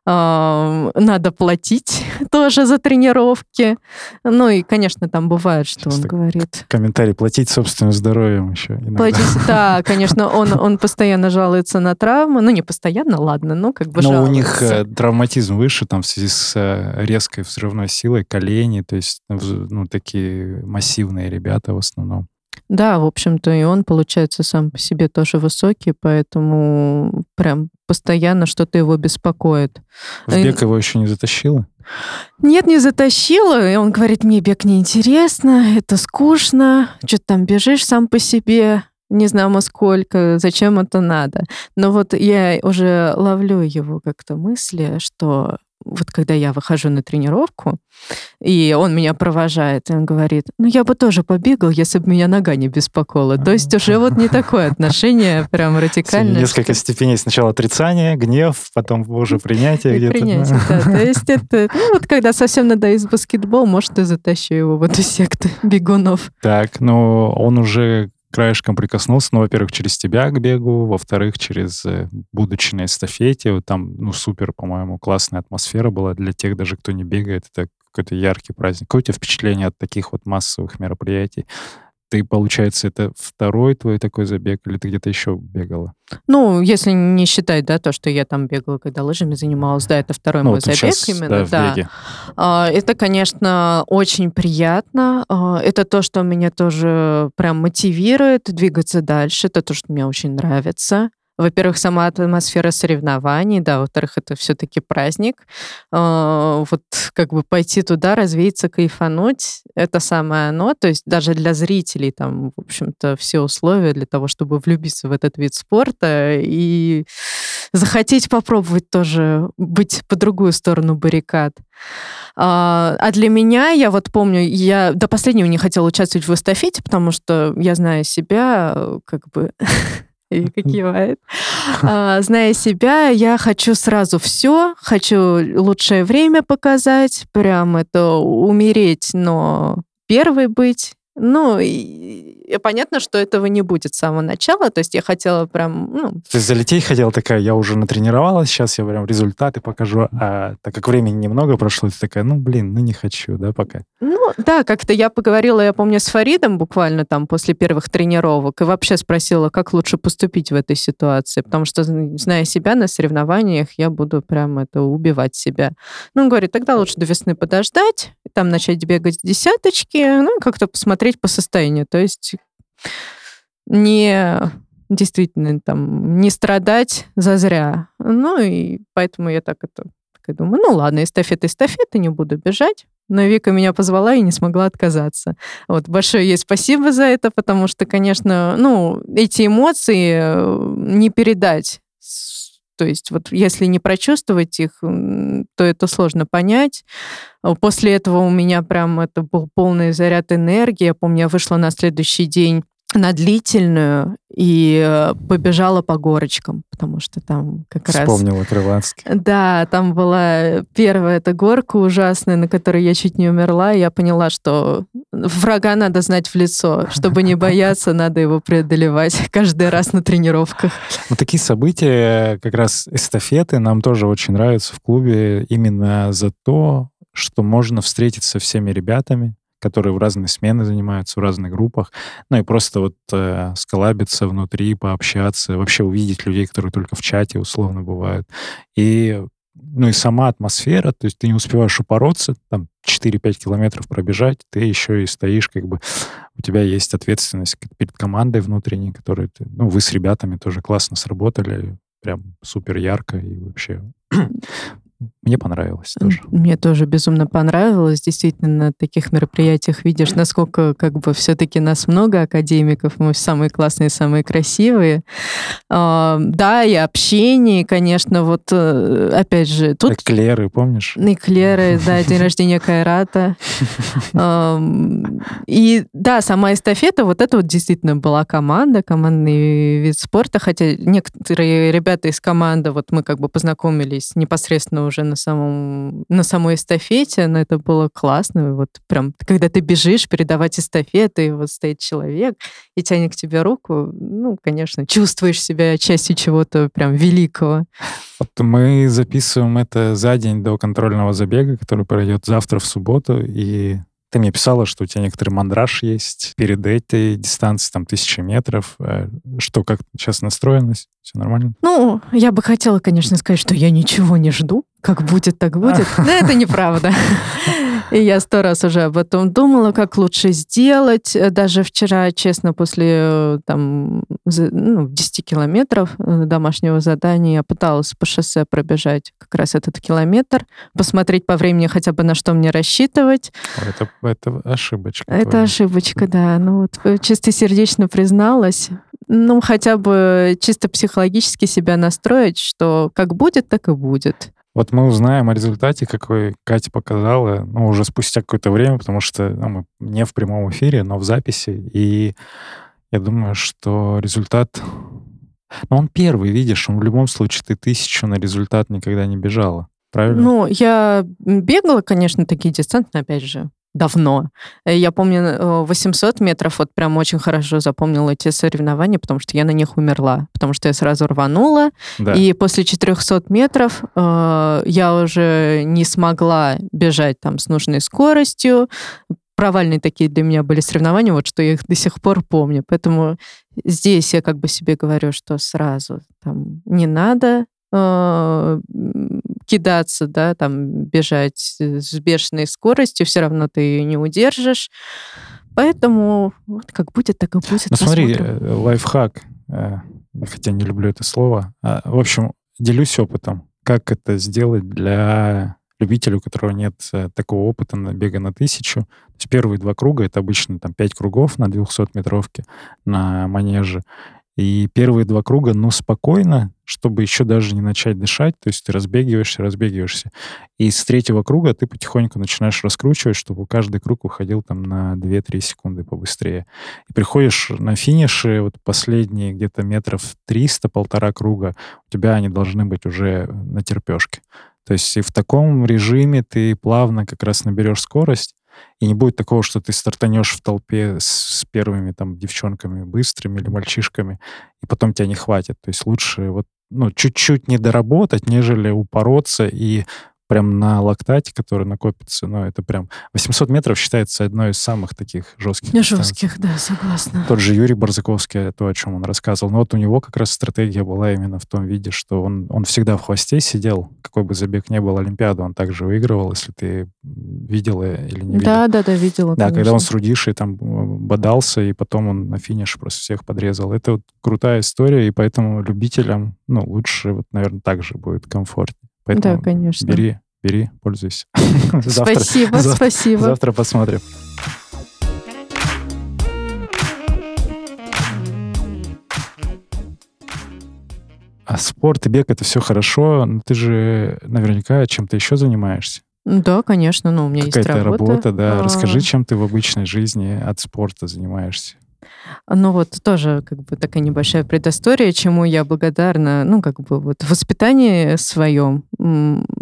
надо платить тоже за тренировки. Ну и, конечно, там бывает, что Сейчас он говорит. Комментарий платить собственным здоровьем еще. Иногда. Платить, да, конечно, он, он постоянно жалуется на травмы. Ну, не постоянно, ладно, но как бы Но жалуется. у них э, травматизм выше, там, в связи с э, резкой взрывной силой, колени, то есть, ну, такие массивные ребята в основном. Да, в общем-то, и он, получается, сам по себе тоже высокий, поэтому прям постоянно что-то его беспокоит. В бег его еще не затащило? Нет, не затащила. И он говорит, мне бег неинтересно, это скучно, что-то там бежишь сам по себе, не знамо сколько, зачем это надо. Но вот я уже ловлю его как-то мысли, что вот когда я выхожу на тренировку, и он меня провожает, и он говорит, ну, я бы тоже побегал, если бы меня нога не беспокоила. То есть уже вот не такое отношение прям радикальное. Несколько степеней. Сначала отрицание, гнев, потом уже принятие где-то. Принятие, да. То есть это, ну, вот когда совсем надо из баскетбол, может, и затащу его в эту секту бегунов. Так, ну, он уже краешком прикоснулся, ну, во-первых, через тебя к бегу, во-вторых, через э, будучи на эстафете, вот там, ну, супер, по-моему, классная атмосфера была для тех даже, кто не бегает, это какой-то яркий праздник. Какое у тебя впечатление от таких вот массовых мероприятий? Ты, получается, это второй твой такой забег, или ты где-то еще бегала? Ну, если не считать, да, то, что я там бегала, когда лыжами занималась, да, это второй ну, мой забег сейчас, именно, да. да. А, это, конечно, очень приятно. А, это то, что меня тоже прям мотивирует двигаться дальше. Это то, что мне очень нравится. Во-первых, сама атмосфера соревнований, да, во-вторых, это все-таки праздник. А, вот как бы пойти туда, развеяться, кайфануть, это самое оно. То есть даже для зрителей там, в общем-то, все условия для того, чтобы влюбиться в этот вид спорта и захотеть попробовать тоже быть по другую сторону баррикад. А, а для меня, я вот помню, я до последнего не хотела участвовать в эстафете, потому что я знаю себя, как бы Вика кивает. А, зная себя, я хочу сразу все, хочу лучшее время показать, прям это умереть, но первый быть. Ну, и понятно, что этого не будет с самого начала. То есть я хотела прям... Ну... То есть залететь хотела такая, я уже натренировалась, сейчас я прям результаты покажу. А так как времени немного прошло, ты такая, ну, блин, ну не хочу, да, пока? Ну, да, как-то я поговорила, я помню, с Фаридом буквально там после первых тренировок и вообще спросила, как лучше поступить в этой ситуации. Потому что, зная себя на соревнованиях, я буду прям это убивать себя. Ну, он говорит, тогда лучше до весны подождать, там начать бегать десяточки, ну, как-то посмотреть по состоянию. То есть не действительно там не страдать зазря. Ну и поэтому я так это так думаю, ну ладно, эстафета, эстафета, не буду бежать. Но Вика меня позвала и не смогла отказаться. Вот, большое ей спасибо за это, потому что, конечно, ну, эти эмоции э, не передать. То есть вот если не прочувствовать их, то это сложно понять. После этого у меня прям это был полный заряд энергии. Я помню, я вышла на следующий день на длительную и э, побежала по горочкам, потому что там как Вспомнила раз... Вспомнила Крыланский. Да, там была первая эта горка ужасная, на которой я чуть не умерла, и я поняла, что врага надо знать в лицо. Чтобы не бояться, надо его преодолевать каждый раз на тренировках. Вот такие события, как раз эстафеты, нам тоже очень нравятся в клубе именно за то, что можно встретиться со всеми ребятами, которые в разные смены занимаются, в разных группах. Ну и просто вот э, сколабиться внутри, пообщаться, вообще увидеть людей, которые только в чате условно бывают. И ну и сама атмосфера, то есть ты не успеваешь упороться, там 4-5 километров пробежать, ты еще и стоишь, как бы у тебя есть ответственность перед командой внутренней, которую ты, ну, вы с ребятами тоже классно сработали, прям супер ярко и вообще мне понравилось тоже. Мне тоже безумно понравилось. Действительно, на таких мероприятиях видишь, насколько как бы все-таки нас много академиков, мы самые классные, самые красивые. А, да, и общение, конечно, вот э, опять же... Тут... Эклеры, помнишь? Эклеры, да, день рождения Кайрата. И да, сама эстафета, вот это вот действительно была команда, командный вид спорта, хотя некоторые ребята из команды, вот мы как бы познакомились непосредственно уже на самом, на самой эстафете, но это было классно. Вот прям, когда ты бежишь передавать эстафету, и вот стоит человек и тянет к тебе руку, ну, конечно, чувствуешь себя частью чего-то прям великого. Вот мы записываем это за день до контрольного забега, который пройдет завтра в субботу, и ты мне писала, что у тебя некоторый мандраж есть перед этой дистанцией, там, тысячи метров. Э, что, как сейчас настроенность? Все нормально? Ну, я бы хотела, конечно, сказать, что я ничего не жду. Как будет, так будет. Но это неправда. И я сто раз уже об этом думала, как лучше сделать. Даже вчера, честно, после э, там, ну, 10 километров э, домашнего задания я пыталась по шоссе пробежать как раз этот километр, посмотреть по времени хотя бы на что мне рассчитывать. Это, это ошибочка. Это твоя. ошибочка, да. Ну вот э, чисто сердечно призналась. Ну, хотя бы чисто психологически себя настроить, что как будет, так и будет. Вот мы узнаем о результате, какой Катя показала, ну, уже спустя какое-то время, потому что ну, мы не в прямом эфире, но в записи. И я думаю, что результат... Ну, он первый, видишь, он в любом случае ты тысячу на результат никогда не бежала. Правильно? Ну, я бегала, конечно, такие дистанции, опять же, давно. Э, я помню 800 э, метров, вот прям очень хорошо запомнила эти соревнования, потому что я на них умерла, потому что я сразу рванула, да. и после 400 метров э, я уже не смогла бежать там с нужной скоростью, провальные такие для меня были соревнования, вот что я их до сих пор помню. Поэтому здесь я как бы себе говорю, что сразу там не надо э, кидаться, да, там бежать с бешеной скоростью, все равно ты ее не удержишь. Поэтому вот как будет, так и будет. Ну смотри, э, лайфхак, э, хотя не люблю это слово. А, в общем, делюсь опытом, как это сделать для любителя, у которого нет э, такого опыта на бега на тысячу. То есть первые два круга — это обычно там пять кругов на 200-метровке на манеже. И первые два круга, ну, спокойно, чтобы еще даже не начать дышать, то есть ты разбегиваешься, разбегиваешься. И с третьего круга ты потихоньку начинаешь раскручивать, чтобы каждый круг уходил там на 2-3 секунды побыстрее. И приходишь на финише, вот последние где-то метров 300, полтора круга, у тебя они должны быть уже на терпешке. То есть и в таком режиме ты плавно как раз наберешь скорость, и не будет такого, что ты стартанешь в толпе с, с первыми там девчонками быстрыми или мальчишками, и потом тебя не хватит. То есть лучше вот ну, чуть-чуть не доработать, нежели упороться и прям на лактате, который накопится, ну, это прям... 800 метров считается одной из самых таких жестких Жестких, да, согласна. Тот же Юрий Барзаковский, то, о чем он рассказывал. Но вот у него как раз стратегия была именно в том виде, что он, он всегда в хвосте сидел, какой бы забег не был Олимпиаду, он также выигрывал, если ты видела или не видела. Да, да, да, видела, Да, конечно. когда он с Рудишей там бодался, и потом он на финиш просто всех подрезал. Это вот крутая история, и поэтому любителям, ну, лучше вот, наверное, так же будет комфортнее. Поэтому да, конечно. бери, бери, пользуйся. Спасибо, спасибо. Завтра посмотрим. А спорт и бег это все хорошо, но ты же наверняка чем-то еще занимаешься. Да, конечно, но у меня Какая-то есть работа. работа, да. А... Расскажи, чем ты в обычной жизни от спорта занимаешься. Ну вот тоже как бы такая небольшая предыстория, чему я благодарна, ну как бы вот в воспитании своем,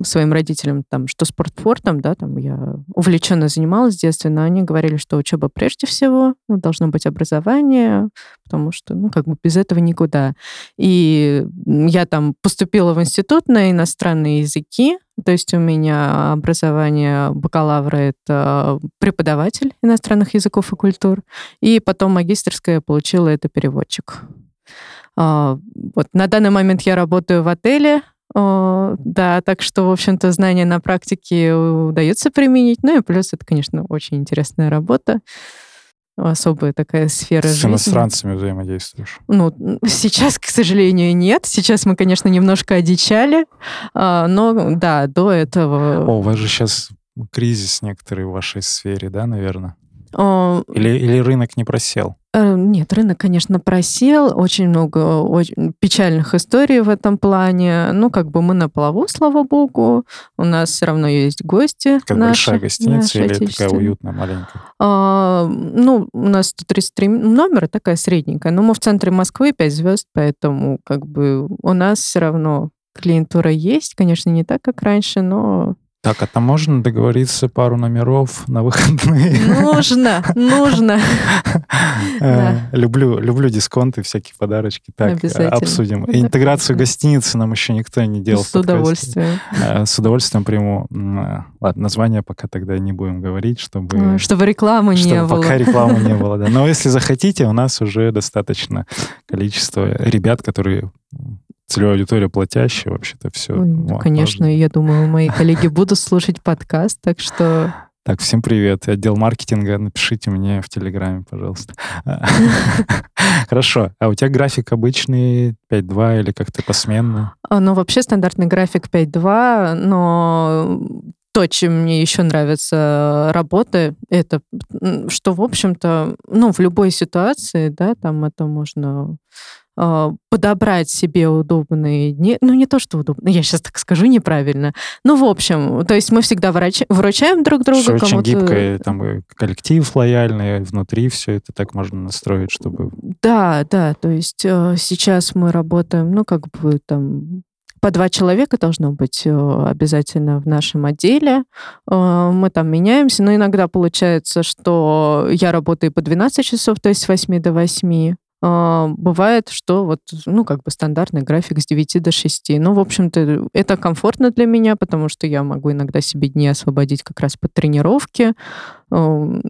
своим родителям, там, что спортом, да, там я увлеченно занималась с детства, но они говорили, что учеба прежде всего, ну, должно быть образование, потому что, ну, как бы без этого никуда. И я там поступила в институт на иностранные языки, то есть у меня образование бакалавра — это преподаватель иностранных языков и культур, и потом магистрское получила это переводчик. А, вот на данный момент я работаю в отеле, да, так что, в общем-то, знания на практике удается применить. Ну и плюс это, конечно, очень интересная работа. особая такая сфера С жизни. иностранцами взаимодействуешь. Ну, сейчас, к сожалению, нет. Сейчас мы, конечно, немножко одичали, а, но да, до этого... О, у вас же сейчас кризис некоторый в вашей сфере, да, наверное? а, Или, или рынок не просел? Э, Нет, рынок, конечно, просел. Очень много очень печальных историй в этом плане. Ну, как бы мы на плаву, слава богу. У нас все равно есть гости. Как наши, большая гостиница наши или такая уютная, маленькая? А, ну, у нас 133 номера, такая средненькая. Но мы в центре Москвы 5 звезд, поэтому как бы у нас все равно клиентура есть. Конечно, не так, как раньше, но Так, а там можно договориться пару номеров на выходные? нужно, нужно. Э, Люблю, люблю дисконты, всякие подарочки. Так, обсудим. Интеграцию гостиницы нам еще никто не делал. С удовольствием. Э, С удовольствием приму. Э, Ладно, название пока тогда не будем говорить, чтобы... Чтобы рекламы не было. пока рекламы не было, да. Но если захотите, у нас уже достаточно количество ребят, которые целевая аудитория платящая, вообще-то все. Ой, ну, конечно, я думаю, мои коллеги будут слушать подкаст, так что Так, всем привет. Отдел маркетинга, напишите мне в Телеграме, пожалуйста. Хорошо. А у тебя график обычный 5-2 или как-то посменно? А, Ну, вообще стандартный график 5.2, но то, чем мне еще нравится работа, это что, в общем-то, ну, в любой ситуации, да, там это можно подобрать себе удобные дни. Ну, не то, что удобно, я сейчас так скажу неправильно. Ну, в общем, то есть мы всегда врач- выручаем друг друга. Что очень кому-то- гибкое, там и коллектив лояльный, внутри все это так можно настроить, чтобы... Да, да, то есть э, сейчас мы работаем, ну, как бы там по два человека должно быть э, обязательно в нашем отделе. Э, Мы там меняемся, но иногда получается, что я работаю по 12 часов, то есть с 8 до 8. Э, Бывает, что вот, ну, как бы стандартный график с 9 до 6. Ну, в общем-то, это комфортно для меня, потому что я могу иногда себе дни освободить как раз под тренировки. Э,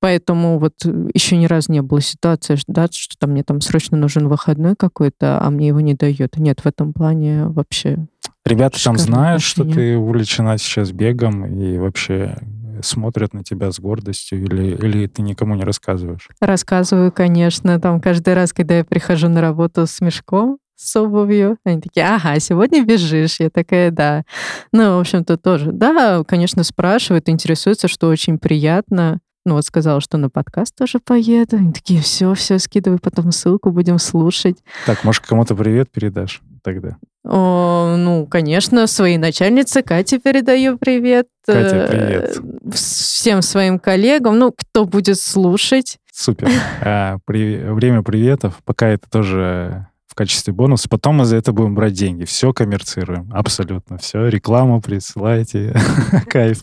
Поэтому вот еще ни разу не было ситуации, что, да, что там мне там срочно нужен выходной какой-то, а мне его не дают. Нет, в этом плане вообще Ребята там знают, что ты увлечена сейчас бегом и вообще смотрят на тебя с гордостью или, или ты никому не рассказываешь? рассказываю, конечно, там каждый раз, когда я прихожу на работу с мешком, с обувью, они такие, ага, сегодня бежишь. Я такая, да. Ну, в общем-то, тоже. Да, конечно, спрашивают, интересуются, что очень приятно. Ну, вот сказала, что на подкаст тоже поеду. Они такие, все, все, скидывай потом ссылку, будем слушать. Так, может, кому-то привет передашь тогда? О, ну, конечно, своей начальнице Кате передаю привет. Катя, Э, привет. Всем своим коллегам, ну, кто будет слушать. Супер. А, при- время приветов. Пока это тоже в качестве бонуса. Потом мы за это будем брать деньги. Все коммерцируем. Абсолютно все. Рекламу присылайте. Кайф.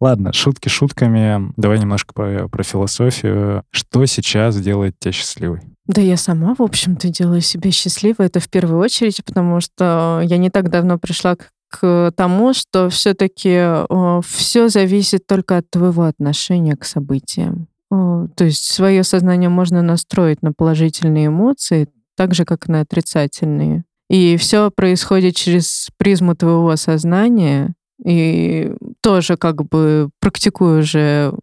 Ладно, шутки шутками. Давай немножко про, про философию. Что сейчас делает тебя счастливой? Да я сама, в общем-то, делаю себя счастливой. Это в первую очередь, потому что я не так давно пришла к, к тому, что все-таки все зависит только от твоего отношения к событиям. О, То есть свое сознание можно настроить на положительные эмоции, так же, как на отрицательные. И все происходит через призму твоего сознания. И тоже как бы практикую уже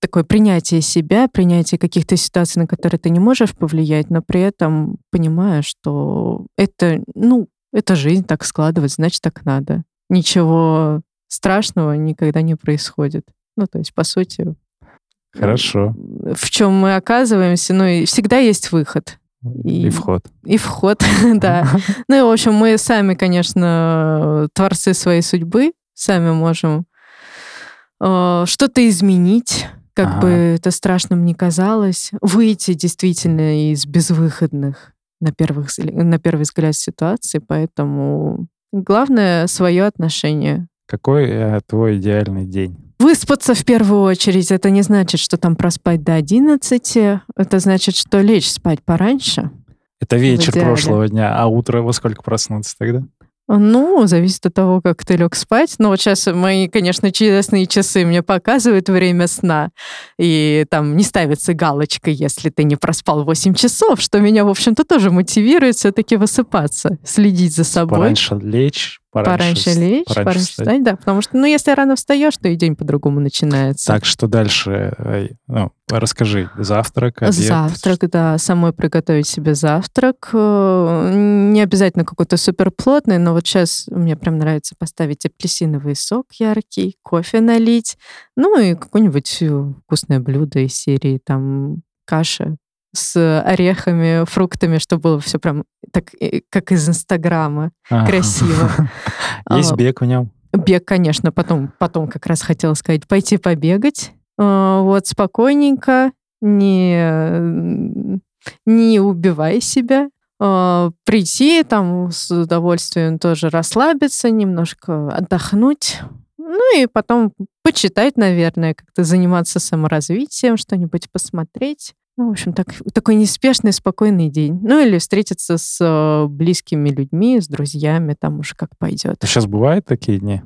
такое принятие себя, принятие каких-то ситуаций, на которые ты не можешь повлиять, но при этом понимаешь, что это, ну, это жизнь так складывается, значит, так надо. Ничего страшного никогда не происходит. Ну, то есть, по сути, Хорошо. в чем мы оказываемся, ну, и всегда есть выход. И И- вход. И вход, да. Ну и, в общем, мы сами, конечно, творцы своей судьбы, сами можем э, что-то изменить, как Ага. бы это страшным ни казалось, выйти действительно из безвыходных на, первых, на первый взгляд ситуаций, поэтому главное свое отношение. Какой э, твой идеальный день? Выспаться в первую очередь, это не значит, что там проспать до 11, это значит, что лечь спать пораньше. Это вечер прошлого дня, а утро во сколько проснуться тогда? Ну, зависит от того, как ты лег спать. Но вот сейчас мои, конечно, чудесные часы мне показывают время сна. И там не ставится галочка, если ты не проспал 8 часов, что меня, в общем-то, тоже мотивирует все-таки высыпаться, следить за собой. Пораньше лечь, Пораньше, лечь, пораньше, пораньше встать. встать, да. Потому что, ну, если рано встаешь, то и день по-другому начинается. Так, что дальше? Ну, расскажи. Завтрак, обед? Завтрак, да. Самой приготовить себе завтрак. Э, не обязательно какой-то суперплотный, но вот сейчас мне прям нравится поставить апельсиновый сок яркий, кофе налить, ну и какое-нибудь э, вкусное блюдо из серии там каша с орехами, фруктами, чтобы было все прям так, э, как из Инстаграма. Ага. Красиво. Есть а, бег в нем? Бег, конечно. Потом, потом как раз хотела сказать, пойти побегать. А, вот, спокойненько, не, не убивай себя. А, прийти там с удовольствием тоже расслабиться, немножко отдохнуть. Ну и потом почитать, наверное, как-то заниматься саморазвитием, что-нибудь посмотреть. Ну, в общем, так, такой неспешный, спокойный день. Ну, или встретиться с э, близкими людьми, с друзьями, там уже как пойдет. А сейчас бывают такие дни?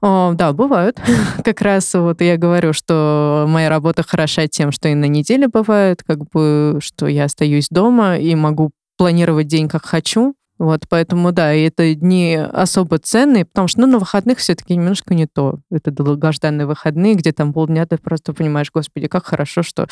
О, да, бывают. как раз вот я говорю, что моя работа хороша тем, что и на неделе бывает, как бы, что я остаюсь дома и могу планировать день как хочу. Вот, поэтому, да, и это дни особо ценные, потому что, ну, на выходных все-таки немножко не то. Это долгожданные выходные, где там полдня ты просто понимаешь, господи, как хорошо, что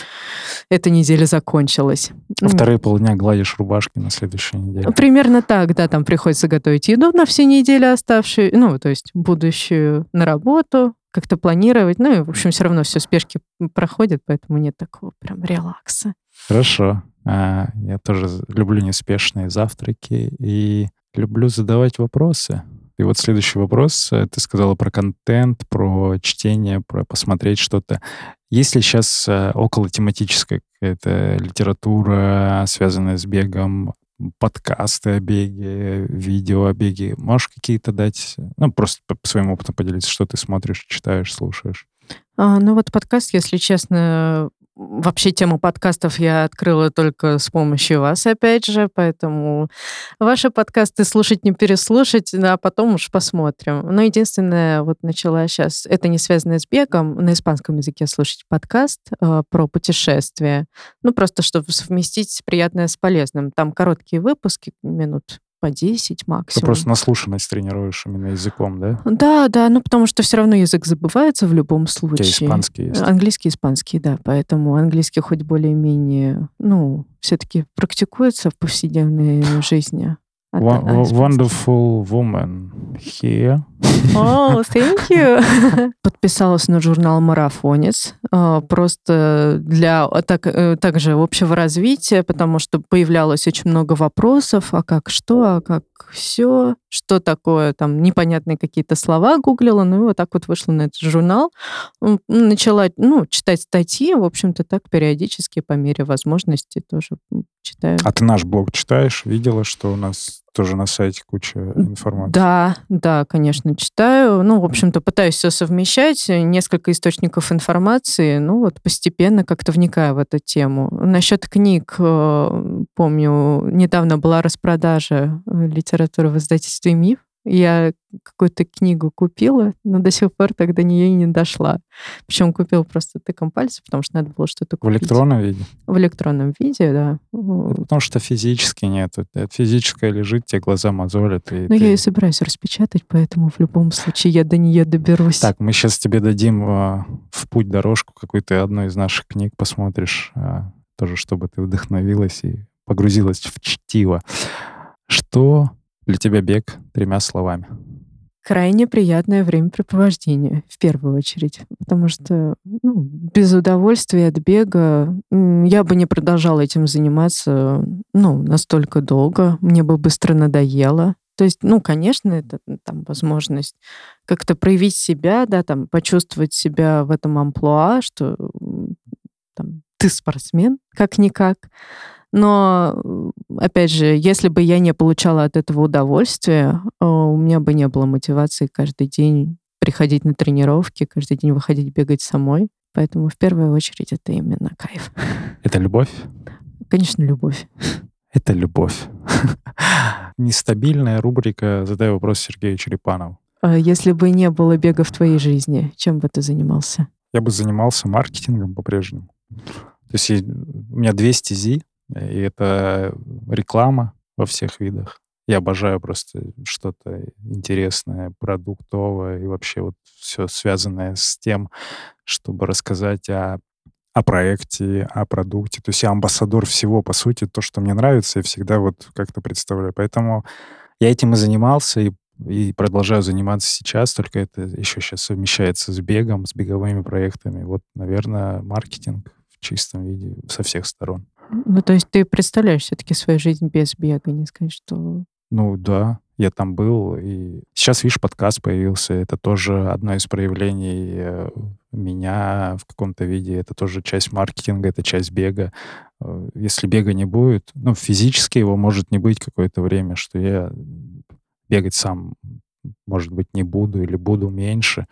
эта неделя закончилась. А вторые полдня гладишь рубашки на следующей неделе. Примерно так, да, там приходится готовить еду на все недели оставшие, ну, то есть будущую на работу, как-то планировать. Ну, и, в общем, все равно все спешки проходят, поэтому нет такого прям релакса. Хорошо. А, я тоже люблю неспешные завтраки и люблю задавать вопросы. И вот следующий вопрос. Ты сказала про контент, про чтение, про посмотреть что-то. Есть ли сейчас э, около тематическая какая-то литература, связанная с бегом, подкасты о беге, видео о беге? Можешь какие-то дать, ну, просто по своему опыту поделиться, что ты смотришь, читаешь, слушаешь? А, ну вот подкаст, если честно, Вообще тему подкастов я открыла только с помощью вас, опять же, поэтому ваши подкасты слушать не переслушать, а потом уж посмотрим. Но единственное, вот начала сейчас, это не связано с бегом, на испанском языке слушать подкаст э, про путешествия. Ну, просто чтобы совместить приятное с полезным. Там короткие выпуски, минут по 10 максимум. Ты просто наслушанность тренируешь именно языком, да? Да, да, ну потому что все равно язык забывается в любом случае. У тебя испанский есть? Английский, испанский, да, поэтому английский хоть более-менее, ну, все-таки практикуется в повседневной жизни. Wonderful woman here. Oh, thank you. Подписалась на журнал «Марафонец» а, просто для так, э, также общего развития, потому что появлялось очень много вопросов, а как что, а как все, что такое, там непонятные какие-то слова гуглила, ну и вот так вот вышла на этот журнал, начала, ну, читать статьи, в общем-то, так периодически по мере возможности тоже читаю. А ты наш блог читаешь? Видела, что у нас тоже на сайте куча информации? Да, да, конечно, читаю. Ну, в общем-то, пытаюсь все совмещать, несколько источников информации, ну, вот постепенно как-то вникаю в эту тему. Насчет книг, э, помню, недавно была распродажа э, литературы в издательстве «Миф», я какую-то книгу купила, но до сих пор так до нее и не дошла. Причем купила просто тыком пальца, потому что надо было что-то купить. В электронном виде? В электронном виде, да. Это потому что физически нет. Это физическое лежит, тебе глаза мозолят. И ну, ты... я ее собираюсь распечатать, поэтому в любом случае я до нее доберусь. Так, мы сейчас тебе дадим э, в путь дорожку какую-то одну из наших книг, посмотришь, э, тоже чтобы ты вдохновилась и погрузилась в чтиво. Что для тебя бег тремя словами? Крайне приятное времяпрепровождение, в первую очередь. Потому что ну, без удовольствия от бега я бы не продолжала этим заниматься ну, настолько долго. Мне бы быстро надоело. То есть, ну, конечно, это там возможность как-то проявить себя, да, там, почувствовать себя в этом амплуа, что там, ты спортсмен, как-никак. Но, опять же, если бы я не получала от этого удовольствия, э, у меня бы не было мотивации каждый день приходить на тренировки, каждый день выходить бегать самой. Поэтому в первую очередь это именно кайф. Это любовь? Конечно, любовь. Это любовь. Нестабильная рубрика «Задай вопрос Сергею Черепанову». А если бы не было бега в твоей жизни, чем бы ты занимался? Я бы занимался маркетингом по-прежнему. То есть у меня две стези, и это реклама во всех видах. Я обожаю просто что-то интересное, продуктовое и вообще вот все связанное с тем, чтобы рассказать о о проекте, о продукте. То есть я амбассадор всего, по сути, то, что мне нравится, я всегда вот как-то представляю. Поэтому я этим и занимался, и, и продолжаю заниматься сейчас, только это еще сейчас совмещается с бегом, с беговыми проектами. Вот, наверное, маркетинг в чистом виде со всех сторон. Ну, то есть ты представляешь все-таки свою жизнь без бега, не сказать, что... Ну, да, я там был, и сейчас, видишь, подкаст появился, это тоже одно из проявлений э, меня в каком-то виде, это тоже часть маркетинга, это часть бега. Э, если бега не будет, ну, физически его может не быть какое-то время, что я бегать сам, может быть, не буду или буду меньше.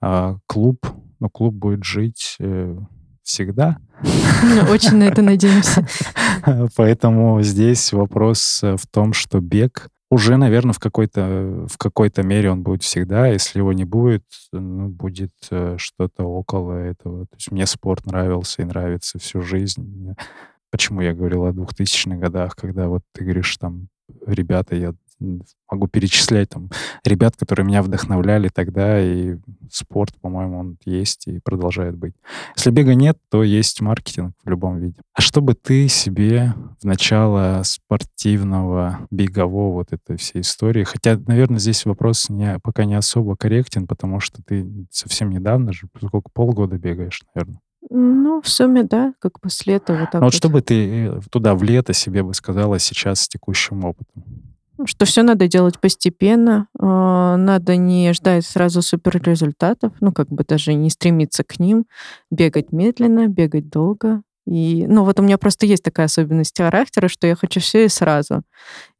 А клуб, ну, клуб будет жить э, всегда. Очень на это надеемся. Поэтому здесь вопрос э, в том, что бег уже, наверное, в какой-то в какой-то мере он будет всегда. Если его не будет, ну, будет э, что-то около этого. То есть мне спорт нравился и нравится всю жизнь. Почему я говорил о 2000-х годах, когда вот ты говоришь там, ребята, я могу перечислять там ребят, которые меня вдохновляли тогда, и спорт, по-моему, он есть и продолжает быть. Если бега нет, то есть маркетинг в любом виде. А что бы ты себе в начало спортивного, бегового вот этой всей истории, хотя, наверное, здесь вопрос не, пока не особо корректен, потому что ты совсем недавно же, сколько, полгода бегаешь, наверное. Ну, в сумме, да, как бы с лета вот так ну, вот. вот что бы ты э, туда в лето себе бы сказала сейчас с текущим опытом? Что все надо делать постепенно, а, надо не ждать сразу супер результатов, ну, как бы даже не стремиться к ним, бегать медленно, бегать долго. И, ну, вот у меня просто есть такая особенность характера, что я хочу все и сразу.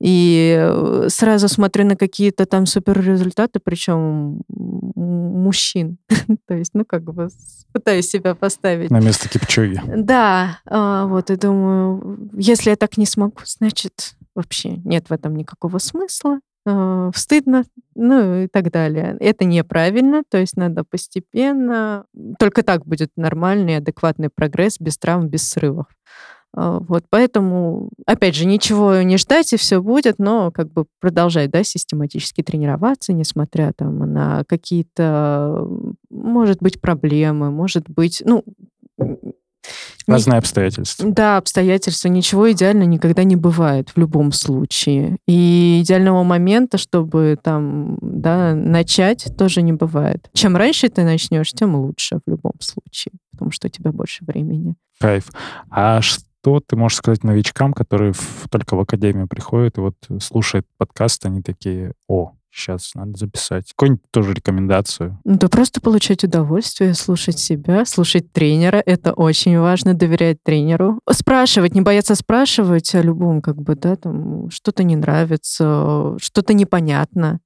И э, сразу смотрю на какие-то там супер результаты, причем мужчин. То есть, ну, как бы пытаюсь себя поставить. На место Кипчоги. Да, а, вот, и думаю, если я так не смогу, значит, вообще нет в этом никакого смысла, э, стыдно, ну и так далее. Это неправильно, то есть надо постепенно. Только так будет нормальный, адекватный прогресс без травм, без срывов. Э, вот, поэтому, опять же, ничего не ждать, и все будет, но как бы продолжать, да, систематически тренироваться, несмотря там на какие-то, может быть, проблемы, может быть, ну, Разные обстоятельства. Да, обстоятельства. Ничего идеально никогда не бывает в любом случае. И идеального момента, чтобы там, да, начать, тоже не бывает. Чем раньше ты начнешь, тем лучше в любом случае, потому что у тебя больше времени. Кайф. А что ты можешь сказать новичкам, которые в, только в академию приходят и вот слушают подкаст, они такие, о, Сейчас надо записать. Какую-нибудь тоже рекомендацию. Ну, да просто получать удовольствие, слушать себя, слушать тренера. Это очень важно, доверять тренеру. Спрашивать, не бояться спрашивать о любом, как бы, да, там, что-то не нравится, что-то непонятно.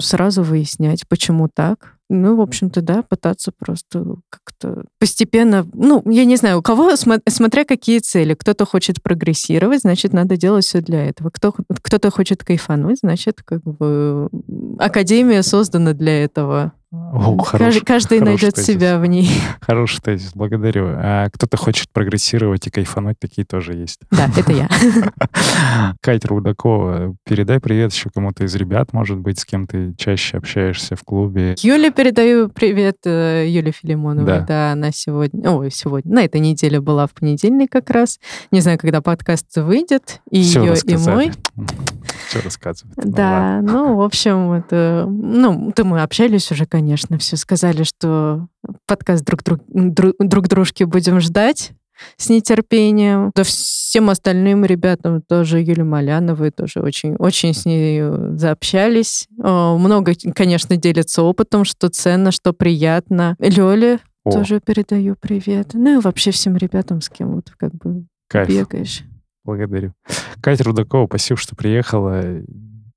Сразу выяснять, почему так, ну, в общем-то, да, пытаться просто как-то постепенно, ну, я не знаю, у кого, смотря какие цели. Кто-то хочет прогрессировать, значит, надо делать все для этого. Кто, кто-то хочет кайфануть, значит, как бы академия создана для этого. О, хорош, каждый найдет тезис. себя в ней. Хороший тезис, благодарю. А кто-то хочет прогрессировать и кайфануть, такие тоже есть. Да, это я. Катя Рудакова, передай привет еще кому-то из ребят, может быть, с кем ты чаще общаешься в клубе. Юля передаю привет, э, Юле Филимоновой. Да. да, она сегодня, ой, сегодня, на этой неделе была в понедельник как раз. Не знаю, когда подкаст выйдет, и Все ее, рассказали. и мой. Все рассказывает. Да, ну, ну, в общем, это, ну, то мы общались уже, конечно, все сказали, что подкаст друг, друг, друг, друг дружки будем ждать с нетерпением. Да всем остальным ребятам тоже Юле Маляновой тоже очень, очень с ней заобщались. Много, конечно, делится опытом, что ценно, что приятно. Лёле О. тоже передаю привет. Ну и вообще всем ребятам, с кем вот как бы Кайф. бегаешь. Благодарю. Катя Рудакова, спасибо, что приехала.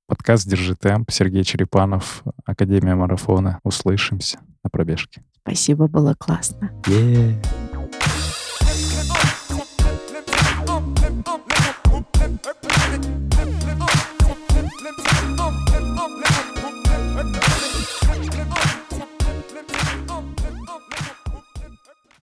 Подкаст «Держи темп». Сергей Черепанов, Академия марафона. Услышимся на пробежке. Спасибо, было классно. Yeah.